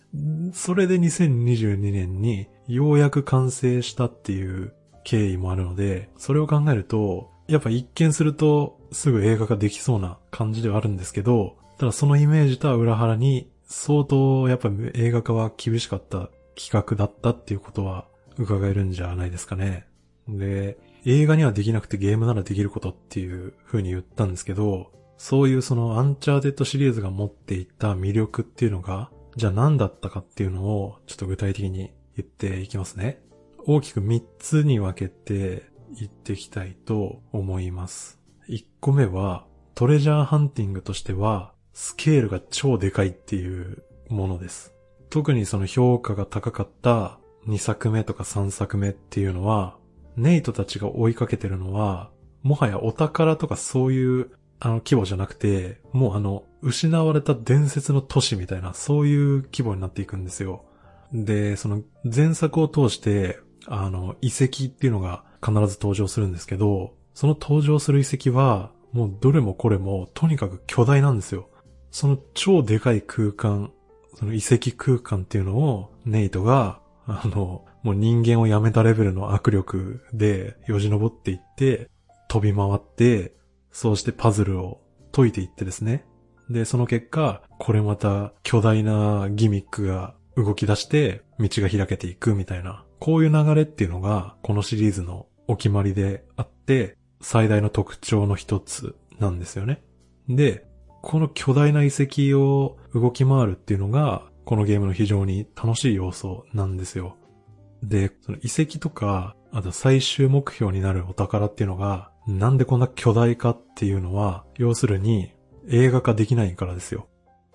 それで2022年にようやく完成したっていう経緯もあるので、それを考えると、やっぱ一見するとすぐ映画化できそうな感じではあるんですけど、ただそのイメージとは裏腹に相当やっぱ映画化は厳しかった企画だったっていうことは伺えるんじゃないですかね。で、映画にはできなくてゲームならできることっていう風に言ったんですけど、そういうそのアンチャーテッドシリーズが持っていた魅力っていうのが、じゃあ何だったかっていうのをちょっと具体的に言っていきますね。大きく3つに分けて言っていきたいと思います。1個目はトレジャーハンティングとしてはスケールが超でかいっていうものです。特にその評価が高かった2作目とか3作目っていうのは、ネイトたちが追いかけてるのは、もはやお宝とかそういうあの規模じゃなくて、もうあの、失われた伝説の都市みたいな、そういう規模になっていくんですよ。で、その前作を通して、あの、遺跡っていうのが必ず登場するんですけど、その登場する遺跡は、もうどれもこれもとにかく巨大なんですよ。その超でかい空間、その遺跡空間っていうのを、ネイトが、あの、もう人間をやめたレベルの握力でよじ登っていって、飛び回って、そうしてパズルを解いていってですね。で、その結果、これまた巨大なギミックが動き出して道が開けていくみたいな、こういう流れっていうのがこのシリーズのお決まりであって、最大の特徴の一つなんですよね。で、この巨大な遺跡を動き回るっていうのが、このゲームの非常に楽しい要素なんですよ。で、その遺跡とか、あと最終目標になるお宝っていうのが、なんでこんな巨大かっていうのは、要するに映画化できないからですよ。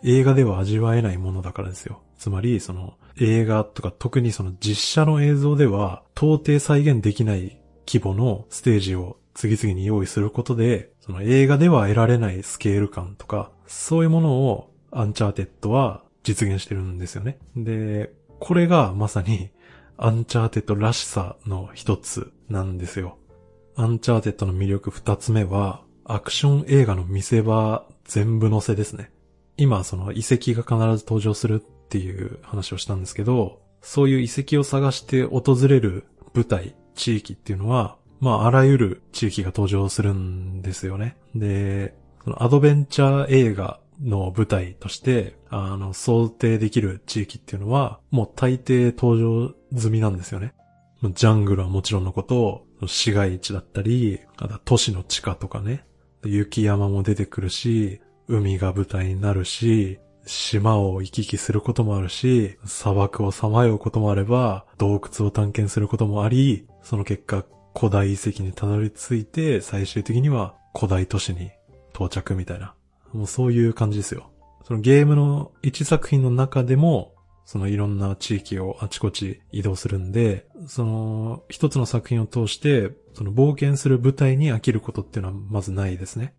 映画では味わえないものだからですよ。つまり、その映画とか特にその実写の映像では到底再現できない規模のステージを次々に用意することで、その映画では得られないスケール感とか、そういうものをアンチャーテッドは実現してるんですよね。で、これがまさにアンチャーテッドらしさの一つなんですよ。アンチャーテッドの魅力二つ目は、アクション映画の見せ場全部載せですね。今、その遺跡が必ず登場するっていう話をしたんですけど、そういう遺跡を探して訪れる舞台、地域っていうのは、まあ、あらゆる地域が登場するんですよね。で、アドベンチャー映画の舞台として、あの、想定できる地域っていうのは、もう大抵登場済みなんですよね。ジャングルはもちろんのこと、市街地だったり、あと都市の地下とかね、雪山も出てくるし、海が舞台になるし、島を行き来することもあるし、砂漠をさまようこともあれば、洞窟を探検することもあり、その結果、古代遺跡にたどり着いて、最終的には古代都市に到着みたいな。もうそういう感じですよ。そのゲームの1作品の中でも、そのいろんな地域をあちこち移動するんで、その一つの作品を通して、その冒険する舞台に飽きることっていうのはまずないですね。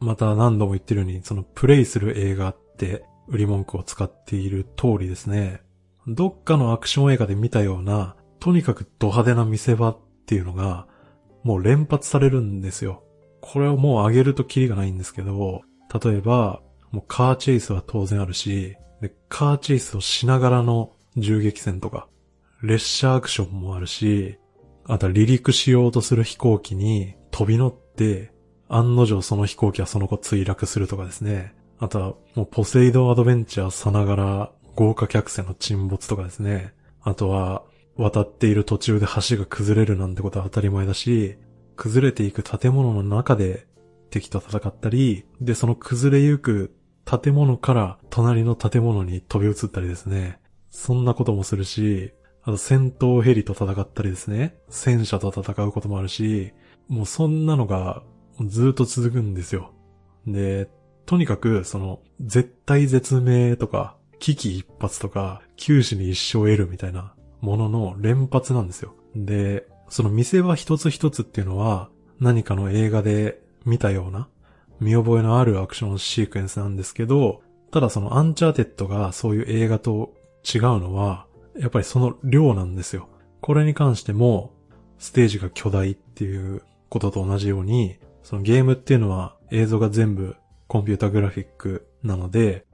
また何度も言ってるように、そのプレイする映画って売り文句を使っている通りですね。どっかのアクション映画で見たような、とにかくド派手な見せ場っていうのが、もう連発されるんですよ。これをもう上げるとキリがないんですけど、例えば、もうカーチェイスは当然あるし、で、カーチェイスをしながらの銃撃戦とか、列車アクションもあるし、あとは離陸しようとする飛行機に飛び乗って、案の定その飛行機はその後墜落するとかですね。あとはもうポセイドアドベンチャーさながら豪華客船の沈没とかですね。あとは渡っている途中で橋が崩れるなんてことは当たり前だし、崩れていく建物の中で敵と戦ったり、で、その崩れゆく建物から隣の建物に飛び移ったりですね。そんなこともするし、あと戦闘ヘリと戦ったりですね。戦車と戦うこともあるし、もうそんなのがずっと続くんですよ。で、とにかくその絶対絶命とか危機一髪とか九死に一生を得るみたいなものの連発なんですよ。で、その見せ場一つ一つっていうのは何かの映画で見たような見覚えのあるアクションシークエンスなんですけど、ただそのアンチャーテッドがそういう映画と違うのは、やっぱりその量なんですよ。これに関しても、ステージが巨大っていうことと同じように、そのゲームっていうのは映像が全部コンピュータグラフィックなので、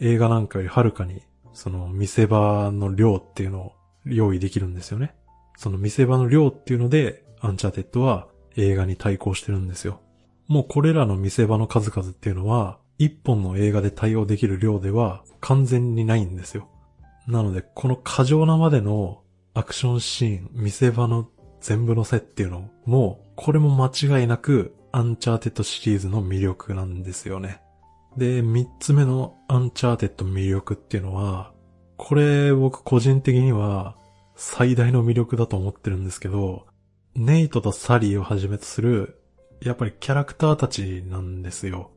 映画なんかよりはるかにその見せ場の量っていうのを用意できるんですよね。その見せ場の量っていうので、アンチャーテッドは映画に対抗してるんですよ。もうこれらの見せ場の数々っていうのは、一本の映画で対応できる量では完全にないんですよ。なので、この過剰なまでのアクションシーン、見せ場の全部載せっていうのも、これも間違いなくアンチャーテッドシリーズの魅力なんですよね。で、三つ目のアンチャーテッド魅力っていうのは、これ僕個人的には最大の魅力だと思ってるんですけど、ネイトとサリーをはじめとするやっぱりキャラクターたちなんですよ。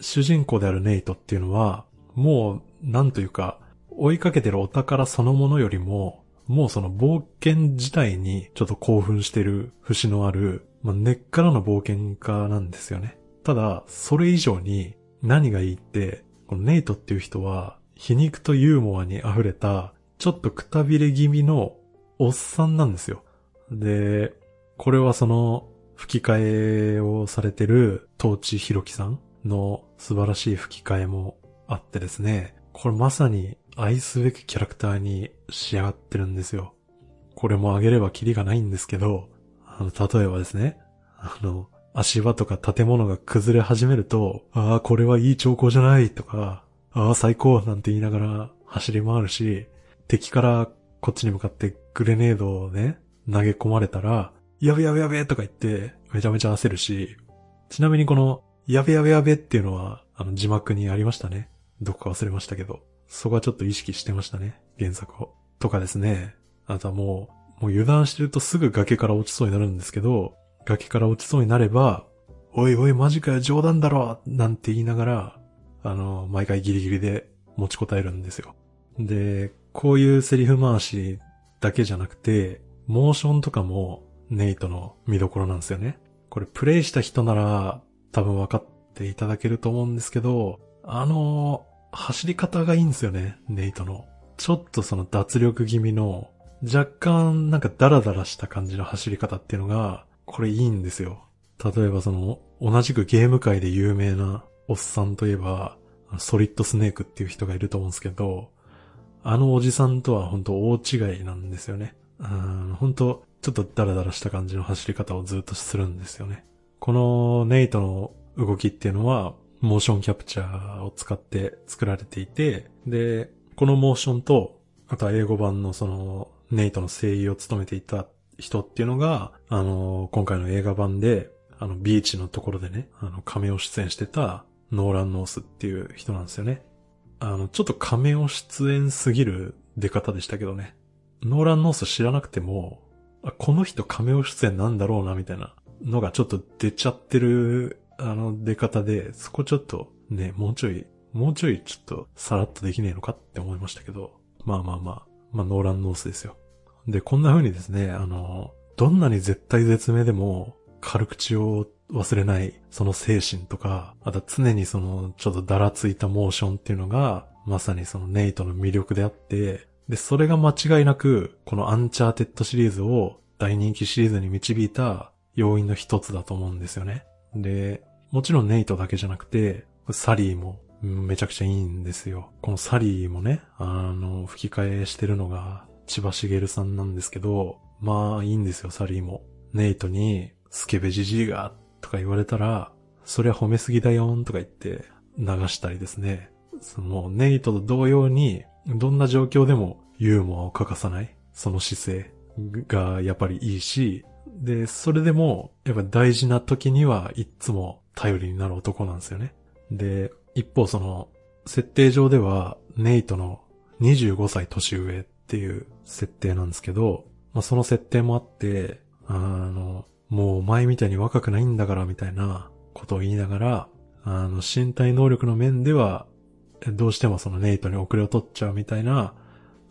主人公であるネイトっていうのは、もう、なんというか、追いかけてるお宝そのものよりも、もうその冒険自体にちょっと興奮してる節のある、まあ、根っからの冒険家なんですよね。ただ、それ以上に何がいいって、このネイトっていう人は、皮肉とユーモアに溢れた、ちょっとくたびれ気味のおっさんなんですよ。で、これはその、吹き替えをされてる東地ひろきさんの素晴らしい吹き替えもあってですね、これまさに愛すべきキャラクターに仕上がってるんですよ。これもあげればキリがないんですけど、あの、例えばですね、あの、足場とか建物が崩れ始めると、ああ、これはいい兆候じゃないとか、ああ、最高なんて言いながら走り回るし、敵からこっちに向かってグレネードをね、投げ込まれたら、やべやべやべとか言って、めちゃめちゃ焦るし、ちなみにこの、やべやべやべっていうのは、あの字幕にありましたね。どこか忘れましたけど。そこはちょっと意識してましたね。原作を。とかですね。あとはもう、もう油断してるとすぐ崖から落ちそうになるんですけど、崖から落ちそうになれば、おいおいマジかよ冗談だろなんて言いながら、あの、毎回ギリギリで持ちこたえるんですよ。で、こういうセリフ回しだけじゃなくて、モーションとかもネイトの見どころなんですよね。これプレイした人なら多分分かっていただけると思うんですけど、あの、走り方がいいんですよね、ネイトの。ちょっとその脱力気味の、若干なんかダラダラした感じの走り方っていうのが、これいいんですよ。例えばその、同じくゲーム界で有名なおっさんといえば、ソリッドスネークっていう人がいると思うんですけど、あのおじさんとは本当大違いなんですよね。うん、本当ちょっとダラダラした感じの走り方をずっとするんですよね。このネイトの動きっていうのは、モーションキャプチャーを使って作られていて、で、このモーションと、あとは英語版のその、ネイトの声優を務めていた人っていうのが、あの、今回の映画版で、あの、ビーチのところでね、あの、カメオ出演してた、ノーラン・ノースっていう人なんですよね。あの、ちょっとカメオ出演すぎる出方でしたけどね。ノーラン・ノース知らなくても、あ、この人カメオ出演なんだろうな、みたいなのがちょっと出ちゃってる、あの、出方で、そこちょっとね、もうちょいもうちょいちょっとさらっとできねえのかって思いましたけど、まあまあまあ、まあノーランノースですよ。で、こんな風にですね、あの、どんなに絶対絶命でも軽口を忘れないその精神とか、あと常にそのちょっとだらついたモーションっていうのが、まさにそのネイトの魅力であって、で、それが間違いなく、このアンチャーテッドシリーズを大人気シリーズに導いた要因の一つだと思うんですよね。で、もちろんネイトだけじゃなくて、サリーもめちゃくちゃいいんですよ。このサリーもね、あの、吹き替えしてるのが千葉繁さんなんですけど、まあいいんですよ、サリーも。ネイトに、スケベジジイが、とか言われたら、そりゃ褒めすぎだよんとか言って流したりですね。そのネイトと同様に、どんな状況でもユーモアを欠かさない、その姿勢がやっぱりいいし、で、それでも、やっぱ大事な時にはいつも頼りになる男なんですよね。で、一方その、設定上では、ネイトの25歳年上っていう設定なんですけど、まあ、その設定もあって、あの、もうお前みたいに若くないんだからみたいなことを言いながら、あの、身体能力の面では、どうしてもそのネイトに遅れを取っちゃうみたいな、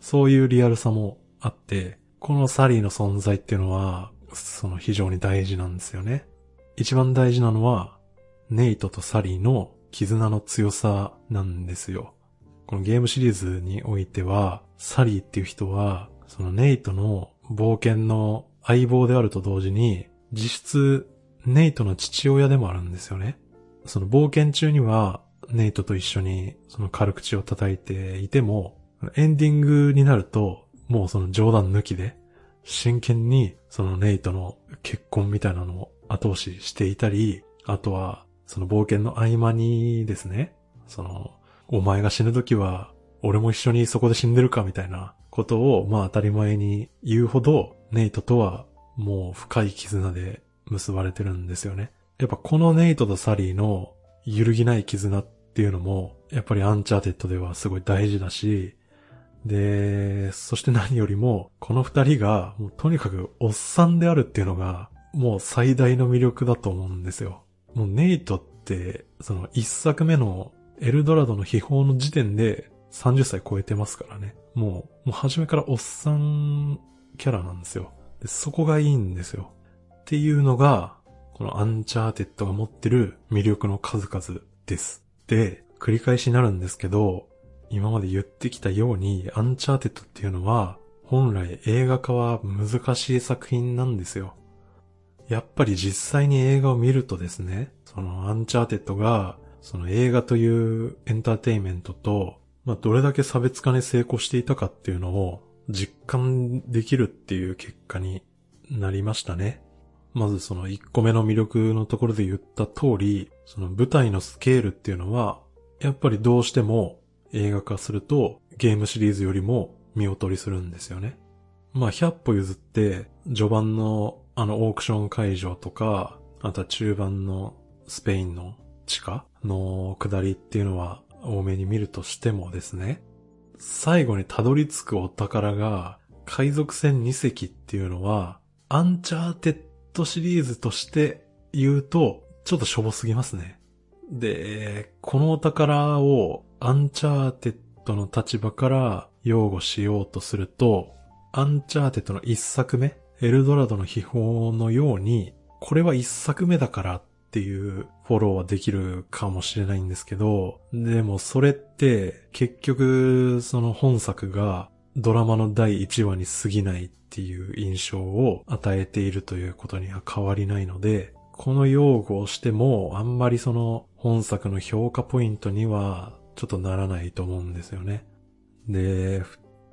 そういうリアルさもあって、このサリーの存在っていうのは、その非常に大事なんですよね。一番大事なのは、ネイトとサリーの絆の強さなんですよ。このゲームシリーズにおいては、サリーっていう人は、そのネイトの冒険の相棒であると同時に、実質ネイトの父親でもあるんですよね。その冒険中には、ネイトと一緒にその軽口を叩いていても、エンディングになると、もうその冗談抜きで、真剣にそのネイトの結婚みたいなのを後押ししていたり、あとは、その冒険の合間にですね、その、お前が死ぬ時は、俺も一緒にそこで死んでるかみたいなことを、まあ当たり前に言うほど、ネイトとはもう深い絆で結ばれてるんですよね。やっぱこのネイトとサリーの揺るぎない絆っていうのも、やっぱりアンチャーテッドではすごい大事だし、で、そして何よりも、この二人が、とにかくおっさんであるっていうのが、もう最大の魅力だと思うんですよ。もうネイトって、その一作目のエルドラドの秘宝の時点で30歳超えてますからね。もう、もう初めからおっさんキャラなんですよ。そこがいいんですよ。っていうのが、このアンチャーテッドが持ってる魅力の数々です。で、繰り返しになるんですけど、今まで言ってきたように、アンチャーテッドっていうのは、本来映画化は難しい作品なんですよ。やっぱり実際に映画を見るとですね、そのアンチャーテッドが、その映画というエンターテインメントと、まあ、どれだけ差別化に成功していたかっていうのを実感できるっていう結果になりましたね。まずその1個目の魅力のところで言った通り、その舞台のスケールっていうのは、やっぱりどうしても映画化するとゲームシリーズよりも見劣りするんですよね。まあ100歩譲って序盤のあのオークション会場とか、あとは中盤のスペインの地下の下りっていうのは大目に見るとしてもですね、最後にたどり着くお宝が海賊船2隻っていうのはアンチャーテッドシリーズとして言うとちょっとしょぼすぎますね。で、このお宝をアンチャーテッドの立場から擁護しようとすると、アンチャーテッドの一作目、エルドラドの秘宝のように、これは一作目だからっていうフォローはできるかもしれないんですけど、でもそれって結局その本作がドラマの第1話に過ぎないっていう印象を与えているということには変わりないので、この擁護をしてもあんまりその本作の評価ポイントにはちょっとならないと思うんですよね。で、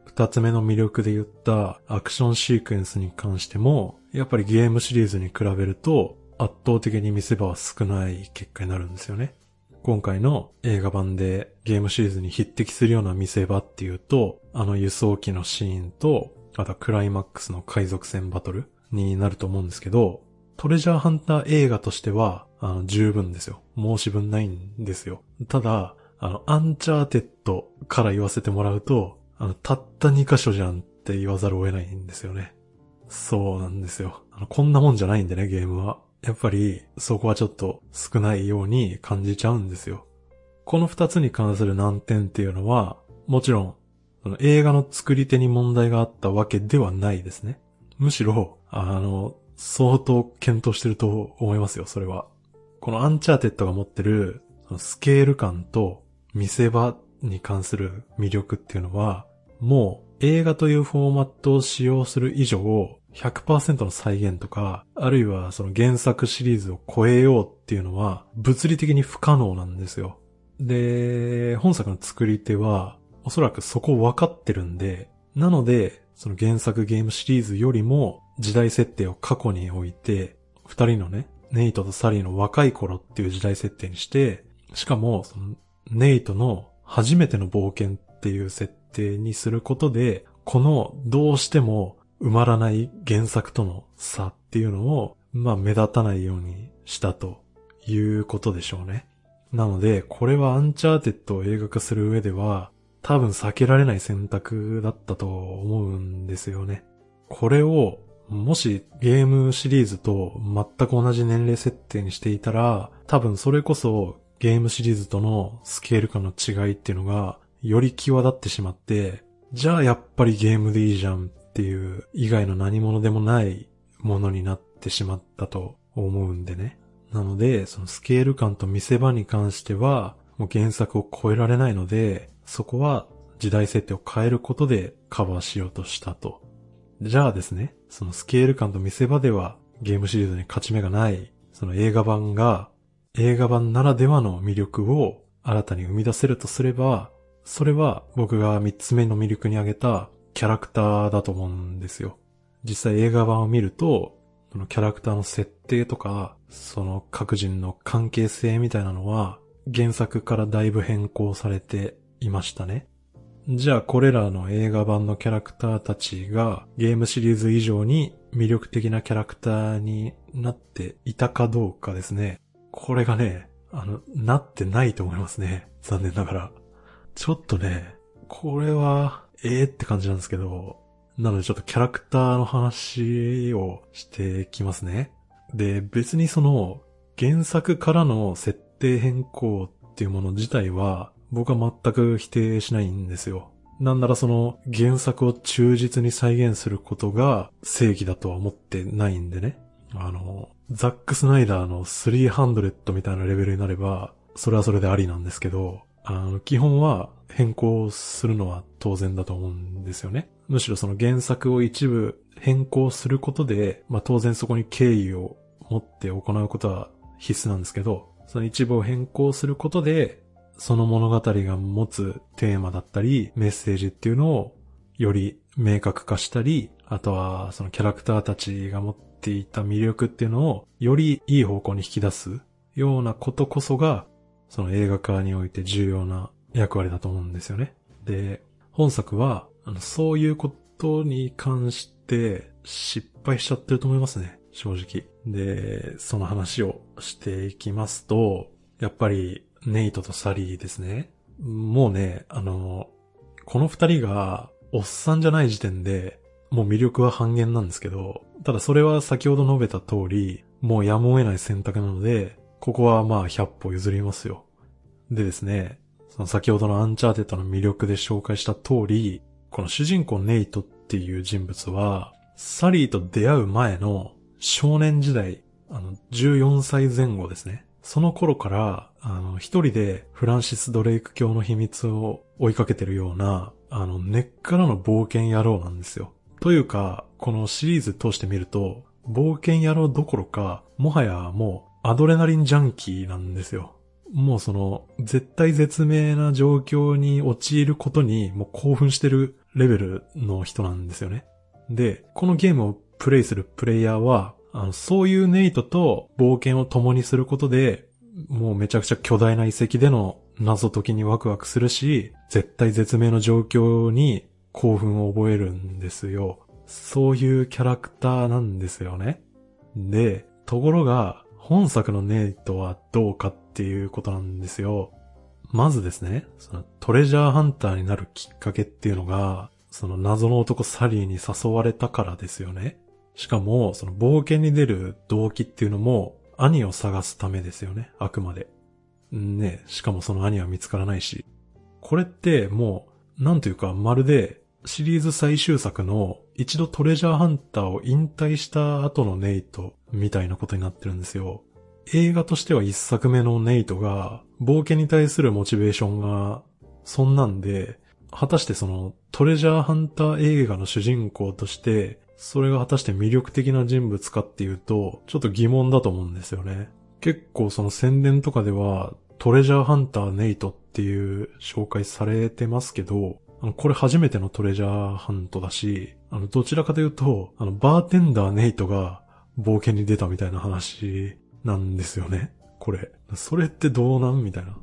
二つ目の魅力で言ったアクションシークエンスに関しても、やっぱりゲームシリーズに比べると圧倒的に見せ場は少ない結果になるんですよね。今回の映画版でゲームシリーズに匹敵するような見せ場っていうと、あの輸送機のシーンと、あとはクライマックスの海賊船バトルになると思うんですけど、トレジャーハンター映画としては、あの、十分ですよ。申し分ないんですよ。ただ、あの、アンチャーテッドから言わせてもらうと、あの、たった2箇所じゃんって言わざるを得ないんですよね。そうなんですよ。あの、こんなもんじゃないんでね、ゲームは。やっぱり、そこはちょっと少ないように感じちゃうんですよ。この二つに関する難点っていうのは、もちろん、映画の作り手に問題があったわけではないですね。むしろ、あの、相当健闘してると思いますよ、それは。このアンチャーテッドが持ってる、スケール感と見せ場に関する魅力っていうのは、もう映画というフォーマットを使用する以上、100%の再現とか、あるいはその原作シリーズを超えようっていうのは、物理的に不可能なんですよ。で、本作の作り手は、おそらくそこ分かってるんで、なので、その原作ゲームシリーズよりも時代設定を過去に置いて、二人のね、ネイトとサリーの若い頃っていう時代設定にして、しかも、その、ネイトの初めての冒険っていう設定にすることで、このどうしても埋まらない原作との差っていうのを、まあ目立たないようにしたということでしょうね。なので、これはアンチャーテッドを映画化する上では、多分避けられない選択だったと思うんですよね。これを、もしゲームシリーズと全く同じ年齢設定にしていたら、多分それこそゲームシリーズとのスケール感の違いっていうのがより際立ってしまって、じゃあやっぱりゲームでいいじゃんっていう以外の何者でもないものになってしまったと思うんでね。なので、そのスケール感と見せ場に関しては、もう原作を超えられないので、そこは時代設定を変えることでカバーしようとしたと。じゃあですね、そのスケール感と見せ場ではゲームシリーズに勝ち目がない、その映画版が映画版ならではの魅力を新たに生み出せるとすれば、それは僕が三つ目の魅力に挙げたキャラクターだと思うんですよ。実際映画版を見ると、そのキャラクターの設定とか、その各人の関係性みたいなのは、原作からだいぶ変更されていましたね。じゃあこれらの映画版のキャラクターたちがゲームシリーズ以上に魅力的なキャラクターになっていたかどうかですね。これがね、あの、なってないと思いますね。残念ながら。ちょっとね、これは、ええー、って感じなんですけど、なのでちょっとキャラクターの話をしてきますね。で、別にその、原作からの設定変更っていうもの自体は、僕は全く否定しないんですよ。なんならその原作を忠実に再現することが正義だとは思ってないんでね。あの、ザック・スナイダーの300みたいなレベルになれば、それはそれでありなんですけど、あの、基本は変更するのは当然だと思うんですよね。むしろその原作を一部変更することで、まあ当然そこに敬意を持って行うことは必須なんですけど、その一部を変更することで、その物語が持つテーマだったり、メッセージっていうのをより明確化したり、あとはそのキャラクターたちが持っていた魅力っていうのをよりいい方向に引き出すようなことこそが、その映画化において重要な役割だと思うんですよね。で、本作は、あの、そういうことに関して失敗しちゃってると思いますね。正直。で、その話をしていきますと、やっぱり、ネイトとサリーですね。もうね、あの、この二人が、おっさんじゃない時点で、もう魅力は半減なんですけど、ただそれは先ほど述べた通り、もうやむを得ない選択なので、ここはまあ100歩譲りますよ。でですね、その先ほどのアンチャーテッドの魅力で紹介した通り、この主人公ネイトっていう人物は、サリーと出会う前の少年時代、あの、14歳前後ですね。その頃から、あの、一人でフランシス・ドレイク教の秘密を追いかけてるような、あの、根っからの冒険野郎なんですよ。というか、このシリーズ通してみると、冒険野郎どころか、もはやもうアドレナリンジャンキーなんですよ。もうその、絶対絶命な状況に陥ることにもう興奮してるレベルの人なんですよね。で、このゲームをプレイするプレイヤーは、あの、そういうネイトと冒険を共にすることで、もうめちゃくちゃ巨大な遺跡での謎解きにワクワクするし、絶対絶命の状況に興奮を覚えるんですよ。そういうキャラクターなんですよね。で、ところが、本作のネイトはどうかっていうことなんですよ。まずですね、そのトレジャーハンターになるきっかけっていうのが、その謎の男サリーに誘われたからですよね。しかも、その冒険に出る動機っていうのも、兄を探すためですよね、あくまで。ね、しかもその兄は見つからないし。これってもう、なんというかまるでシリーズ最終作の一度トレジャーハンターを引退した後のネイトみたいなことになってるんですよ。映画としては一作目のネイトが冒険に対するモチベーションがそんなんで、果たしてそのトレジャーハンター映画の主人公として、それが果たして魅力的な人物かっていうと、ちょっと疑問だと思うんですよね。結構その宣伝とかでは、トレジャーハンターネイトっていう紹介されてますけど、あの、これ初めてのトレジャーハントだし、あの、どちらかというと、あの、バーテンダーネイトが冒険に出たみたいな話なんですよね。これ。それってどうなんみたいな。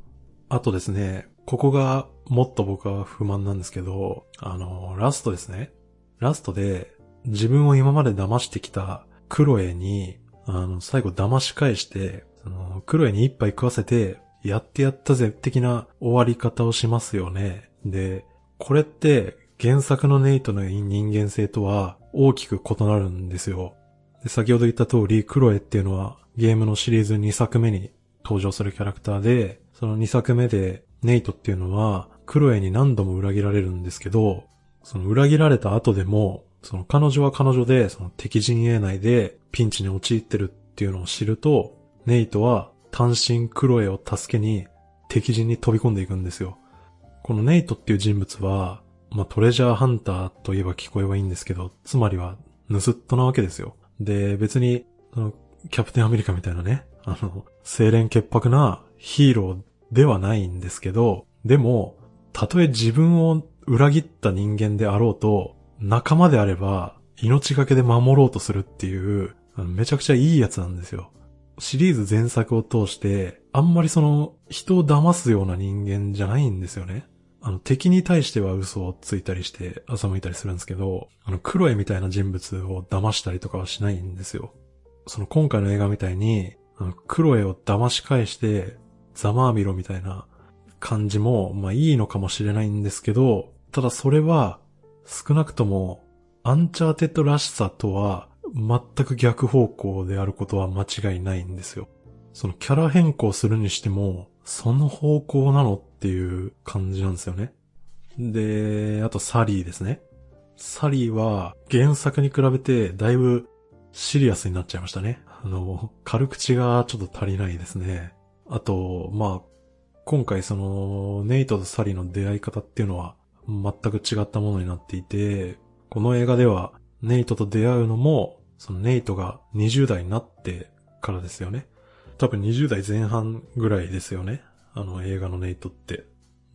あとですね、ここがもっと僕は不満なんですけど、あの、ラストですね。ラストで自分を今まで騙してきたクロエに、あの、最後騙し返して、その、クロエに一杯食わせて、やってやったぜ的な終わり方をしますよね。で、これって原作のネイトの人間性とは大きく異なるんですよ。で先ほど言った通り、クロエっていうのはゲームのシリーズ2作目に登場するキャラクターで、その2作目でネイトっていうのはクロエに何度も裏切られるんですけど、その裏切られた後でも、その彼女は彼女でその敵陣営内でピンチに陥ってるっていうのを知ると、ネイトは単身クロエを助けに敵陣に飛び込んでいくんですよ。このネイトっていう人物は、まあ、トレジャーハンターといえば聞こえはいいんですけど、つまりは盗っ人なわけですよ。で、別に、あの、キャプテンアメリカみたいなね、あの、清廉潔白なヒーローではないんですけど、でも、たとえ自分を裏切った人間であろうと、仲間であれば、命がけで守ろうとするっていう、めちゃくちゃいいやつなんですよ。シリーズ前作を通して、あんまりその、人を騙すような人間じゃないんですよね。あの、敵に対しては嘘をついたりして、欺いたりするんですけど、あの、クロエみたいな人物を騙したりとかはしないんですよ。その今回の映画みたいに、あのクロエを騙し返して、ざまあみろみたいな感じも、まあいいのかもしれないんですけど、ただそれは、少なくとも、アンチャーテッドらしさとは、全く逆方向であることは間違いないんですよ。そのキャラ変更するにしても、その方向なのっていう感じなんですよね。で、あとサリーですね。サリーは原作に比べてだいぶシリアスになっちゃいましたね。あの、軽口がちょっと足りないですね。あと、まあ、今回その、ネイトとサリーの出会い方っていうのは全く違ったものになっていて、この映画ではネイトと出会うのも、そのネイトが20代になってからですよね。多分20代前半ぐらいですよね。あの映画のネイトって。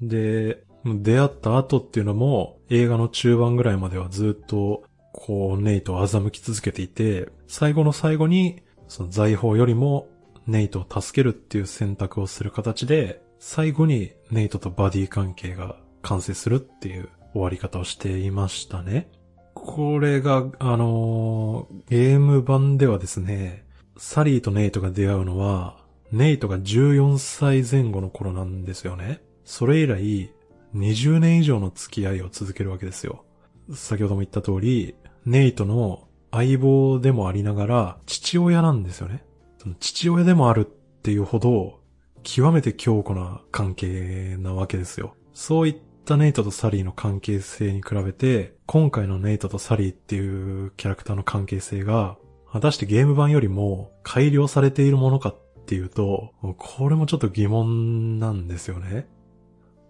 で、出会った後っていうのも映画の中盤ぐらいまではずっとこうネイトを欺き続けていて、最後の最後にその財宝よりもネイトを助けるっていう選択をする形で、最後にネイトとバディ関係が完成するっていう終わり方をしていましたね。これが、あのー、ゲーム版ではですね、サリーとネイトが出会うのは、ネイトが14歳前後の頃なんですよね。それ以来、20年以上の付き合いを続けるわけですよ。先ほども言った通り、ネイトの相棒でもありながら、父親なんですよね。その父親でもあるっていうほど、極めて強固な関係なわけですよ。そういったネイトとサリーの関係性に比べて、今回のネイトとサリーっていうキャラクターの関係性が、果たしてゲーム版よりも改良されているものかっていうと、これもちょっと疑問なんですよね。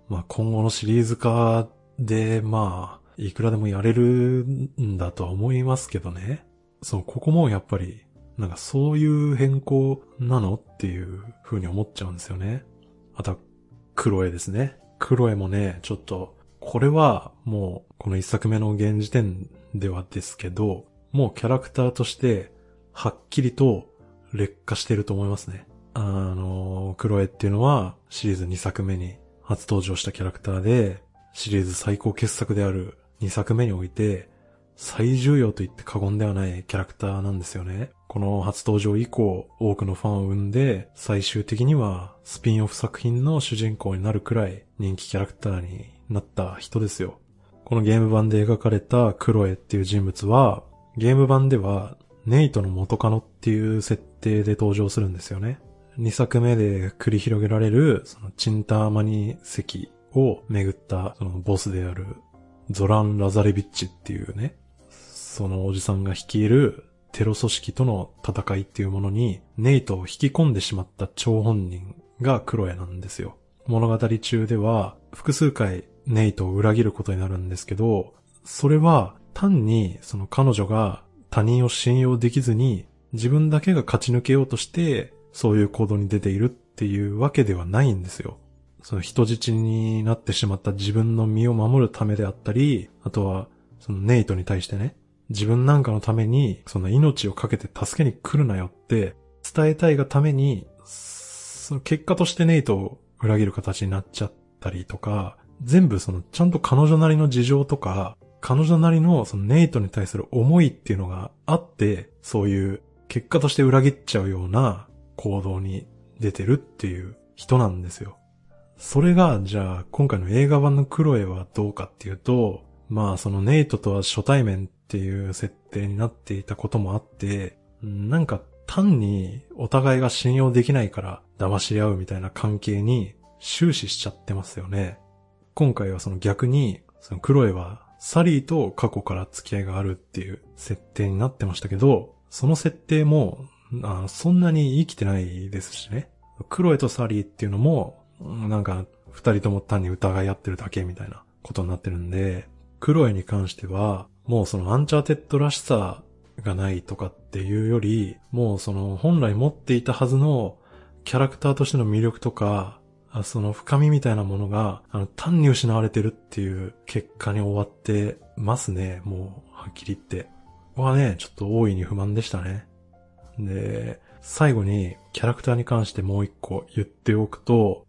まあ今後のシリーズ化で、まあ、いくらでもやれるんだとは思いますけどね。そう、ここもやっぱり、なんかそういう変更なのっていう風に思っちゃうんですよね。あとは、クロエですね。クロエもね、ちょっと、これはもう、この一作目の現時点ではですけど、もうキャラクターとしてはっきりと劣化してると思いますね。あの、クロエっていうのはシリーズ2作目に初登場したキャラクターで、シリーズ最高傑作である2作目において、最重要と言って過言ではないキャラクターなんですよね。この初登場以降、多くのファンを生んで、最終的にはスピンオフ作品の主人公になるくらい人気キャラクターになった人ですよ。このゲーム版で描かれたクロエっていう人物は、ゲーム版ではネイトの元カノっていう設定で登場するんですよね。2作目で繰り広げられる、そのチンターマニ石を巡ったそのボスであるゾラン・ラザレビッチっていうね、そのおじさんが率いるテロ組織との戦いっていうものにネイトを引き込んでしまった張本人がクロエなんですよ。物語中では複数回ネイトを裏切ることになるんですけど、それは単にその彼女が他人を信用できずに自分だけが勝ち抜けようとしてそういう行動に出ているっていうわけではないんですよ。その人質になってしまった自分の身を守るためであったり、あとはそのネイトに対してね、自分なんかのためにその命をかけて助けに来るなよって伝えたいがために、その結果としてネイトを裏切る形になっちゃったりとか、全部そのちゃんと彼女なりの事情とか、彼女なりのそのネイトに対する思いっていうのがあって、そういう結果として裏切っちゃうような行動に出てるっていう人なんですよ。それが、じゃあ今回の映画版のクロエはどうかっていうと、まあそのネイトとは初対面っていう設定になっていたこともあって、なんか単にお互いが信用できないから騙し合うみたいな関係に終始しちゃってますよね。今回はその逆に、そのクロエはサリーと過去から付き合いがあるっていう設定になってましたけど、その設定も、あそんなに生きてないですしね。クロエとサリーっていうのも、なんか、二人とも単に疑い合ってるだけみたいなことになってるんで、クロエに関しては、もうそのアンチャーテッドらしさがないとかっていうより、もうその本来持っていたはずのキャラクターとしての魅力とか、その深みみたいなものが、あの、単に失われてるっていう結果に終わってますね。もう、はっきり言って。はね、ちょっと大いに不満でしたね。で、最後にキャラクターに関してもう一個言っておくと、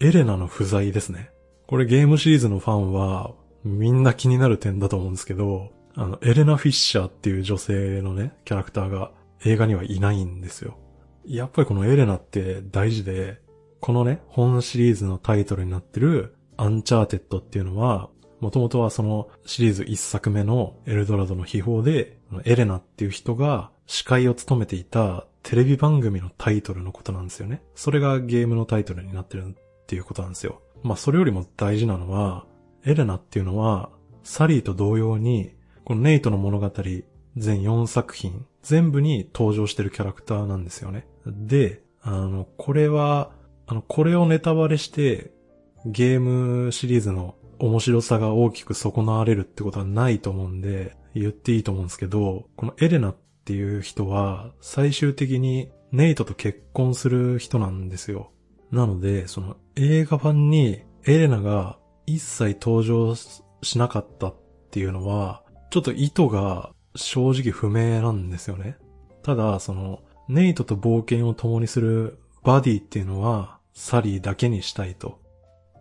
エレナの不在ですね。これゲームシリーズのファンはみんな気になる点だと思うんですけど、あの、エレナ・フィッシャーっていう女性のね、キャラクターが映画にはいないんですよ。やっぱりこのエレナって大事で、このね、本シリーズのタイトルになってるアンチャーテッドっていうのは、もともとはそのシリーズ一作目のエルドラドの秘宝で、エレナっていう人が司会を務めていたテレビ番組のタイトルのことなんですよね。それがゲームのタイトルになってるっていうことなんですよ。まあそれよりも大事なのは、エレナっていうのは、サリーと同様に、このネイトの物語全4作品、全部に登場してるキャラクターなんですよね。で、あの、これは、あの、これをネタバレして、ゲームシリーズの面白さが大きく損なわれるってことはないと思うんで、言っていいと思うんですけど、このエレナっていう人は、最終的にネイトと結婚する人なんですよ。なので、その映画版にエレナが一切登場しなかったっていうのは、ちょっと意図が正直不明なんですよね。ただ、その、ネイトと冒険を共にするバディっていうのは、サリーだけにしたいと。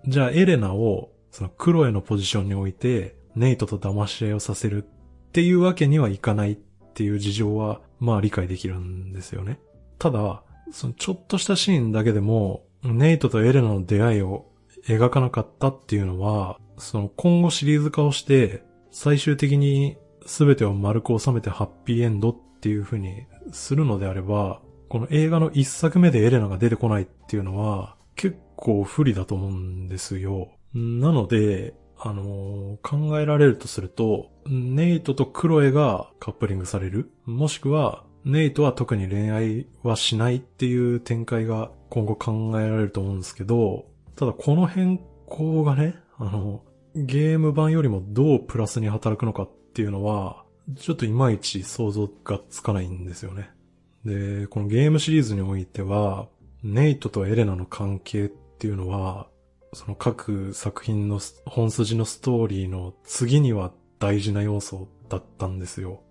じゃあ、エレナを、そのクロエのポジションに置いて、ネイトと騙し合いをさせるっていうわけにはいかないっていう事情は、まあ理解できるんですよね。ただ、そのちょっとしたシーンだけでも、ネイトとエレナの出会いを描かなかったっていうのは、その今後シリーズ化をして、最終的に全てを丸く収めてハッピーエンドっていう風にするのであれば、この映画の一作目でエレナが出てこないっていうのは結構不利だと思うんですよ。なので、あのー、考えられるとすると、ネイトとクロエがカップリングされるもしくは、ネイトは特に恋愛はしないっていう展開が今後考えられると思うんですけど、ただこの変更がね、あの、ゲーム版よりもどうプラスに働くのかっていうのは、ちょっといまいち想像がつかないんですよね。で、このゲームシリーズにおいては、ネイトとエレナの関係っていうのは、その各作品の本筋のストーリーの次には大事な要素だったんですよ。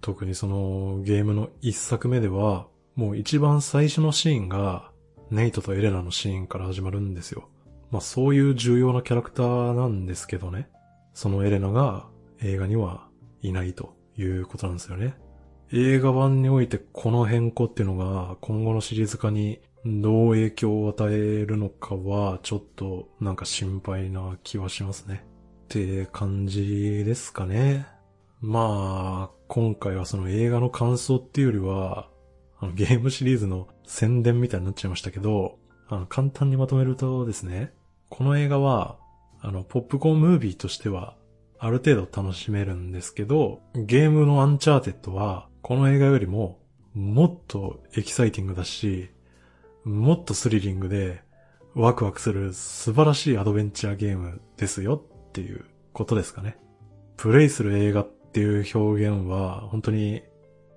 特にそのゲームの一作目では、もう一番最初のシーンが、ネイトとエレナのシーンから始まるんですよ。まあそういう重要なキャラクターなんですけどね。そのエレナが映画にはいないということなんですよね。映画版においてこの変更っていうのが今後のシリーズ化にどう影響を与えるのかはちょっとなんか心配な気はしますね。って感じですかね。まあ、今回はその映画の感想っていうよりは、あのゲームシリーズの宣伝みたいになっちゃいましたけど、あの、簡単にまとめるとですね、この映画は、あの、ポップコーンムービーとしては、ある程度楽しめるんですけど、ゲームのアンチャーテッドは、この映画よりも、もっとエキサイティングだし、もっとスリリングで、ワクワクする素晴らしいアドベンチャーゲームですよっていうことですかね。プレイする映画っていう表現は本当に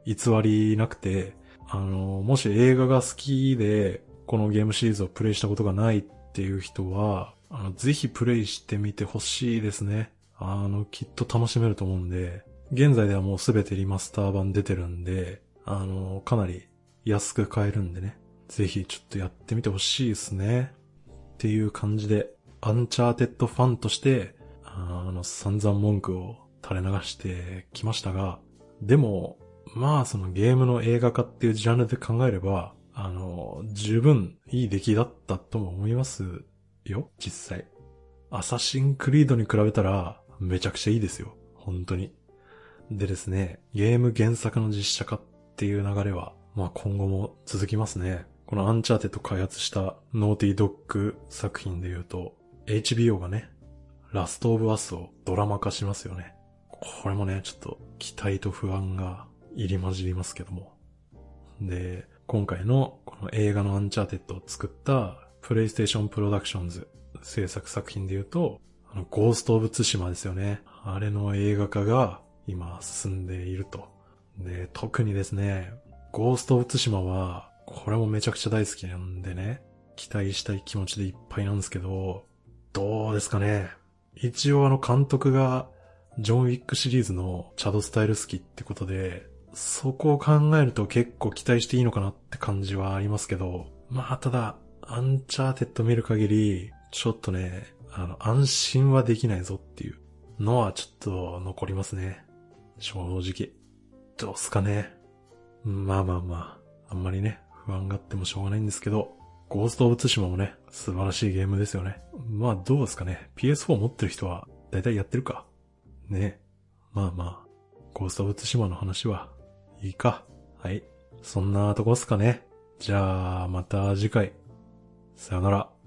偽りなくて、あの、もし映画が好きで、このゲームシリーズをプレイしたことがないっていう人は、あの、ぜひプレイしてみてほしいですね。あの、きっと楽しめると思うんで、現在ではもうすべてリマスター版出てるんで、あの、かなり安く買えるんでね。ぜひちょっとやってみてほしいですね。っていう感じで、アンチャーテッドファンとして、あの、散々文句を垂れ流してきましたが、でも、まあそのゲームの映画化っていうジャンルで考えれば、あの、十分いい出来だったとも思いますよ、実際。アサシンクリードに比べたら、めちゃくちゃいいですよ。本当に。でですね、ゲーム原作の実写化っていう流れは、まあ今後も続きますね。このアンチャーテッド開発したノーティードッグ作品で言うと、HBO がね、ラストオブアスをドラマ化しますよね。これもね、ちょっと期待と不安が入り混じりますけども。で、今回のこの映画のアンチャーテッドを作ったプレイステーションプロダクションズ制作作品で言うと、あの、ゴースト・オブ・ツシマですよね。あれの映画化が今進んでいると。で、特にですね、ゴースト・オブ・ツシマは、これもめちゃくちゃ大好きなんでね、期待したい気持ちでいっぱいなんですけど、どうですかね。一応あの監督が、ジョン・ウィックシリーズのチャド・スタエルスキってことで、そこを考えると結構期待していいのかなって感じはありますけど、まあただ、アンチャーテッド見る限り、ちょっとね、あの、安心はできないぞっていうのはちょっと残りますね。正直。どうすかね。まあまあまあ、あんまりね、不安があってもしょうがないんですけど、ゴースト・オブ・ツシマもね、素晴らしいゲームですよね。まあどうですかね。PS4 持ってる人は、だいたいやってるか。ねまあまあ、ゴースト・オブ・ツシマの話は、いいか。はい。そんなとこっすかね。じゃあ、また次回。さよなら。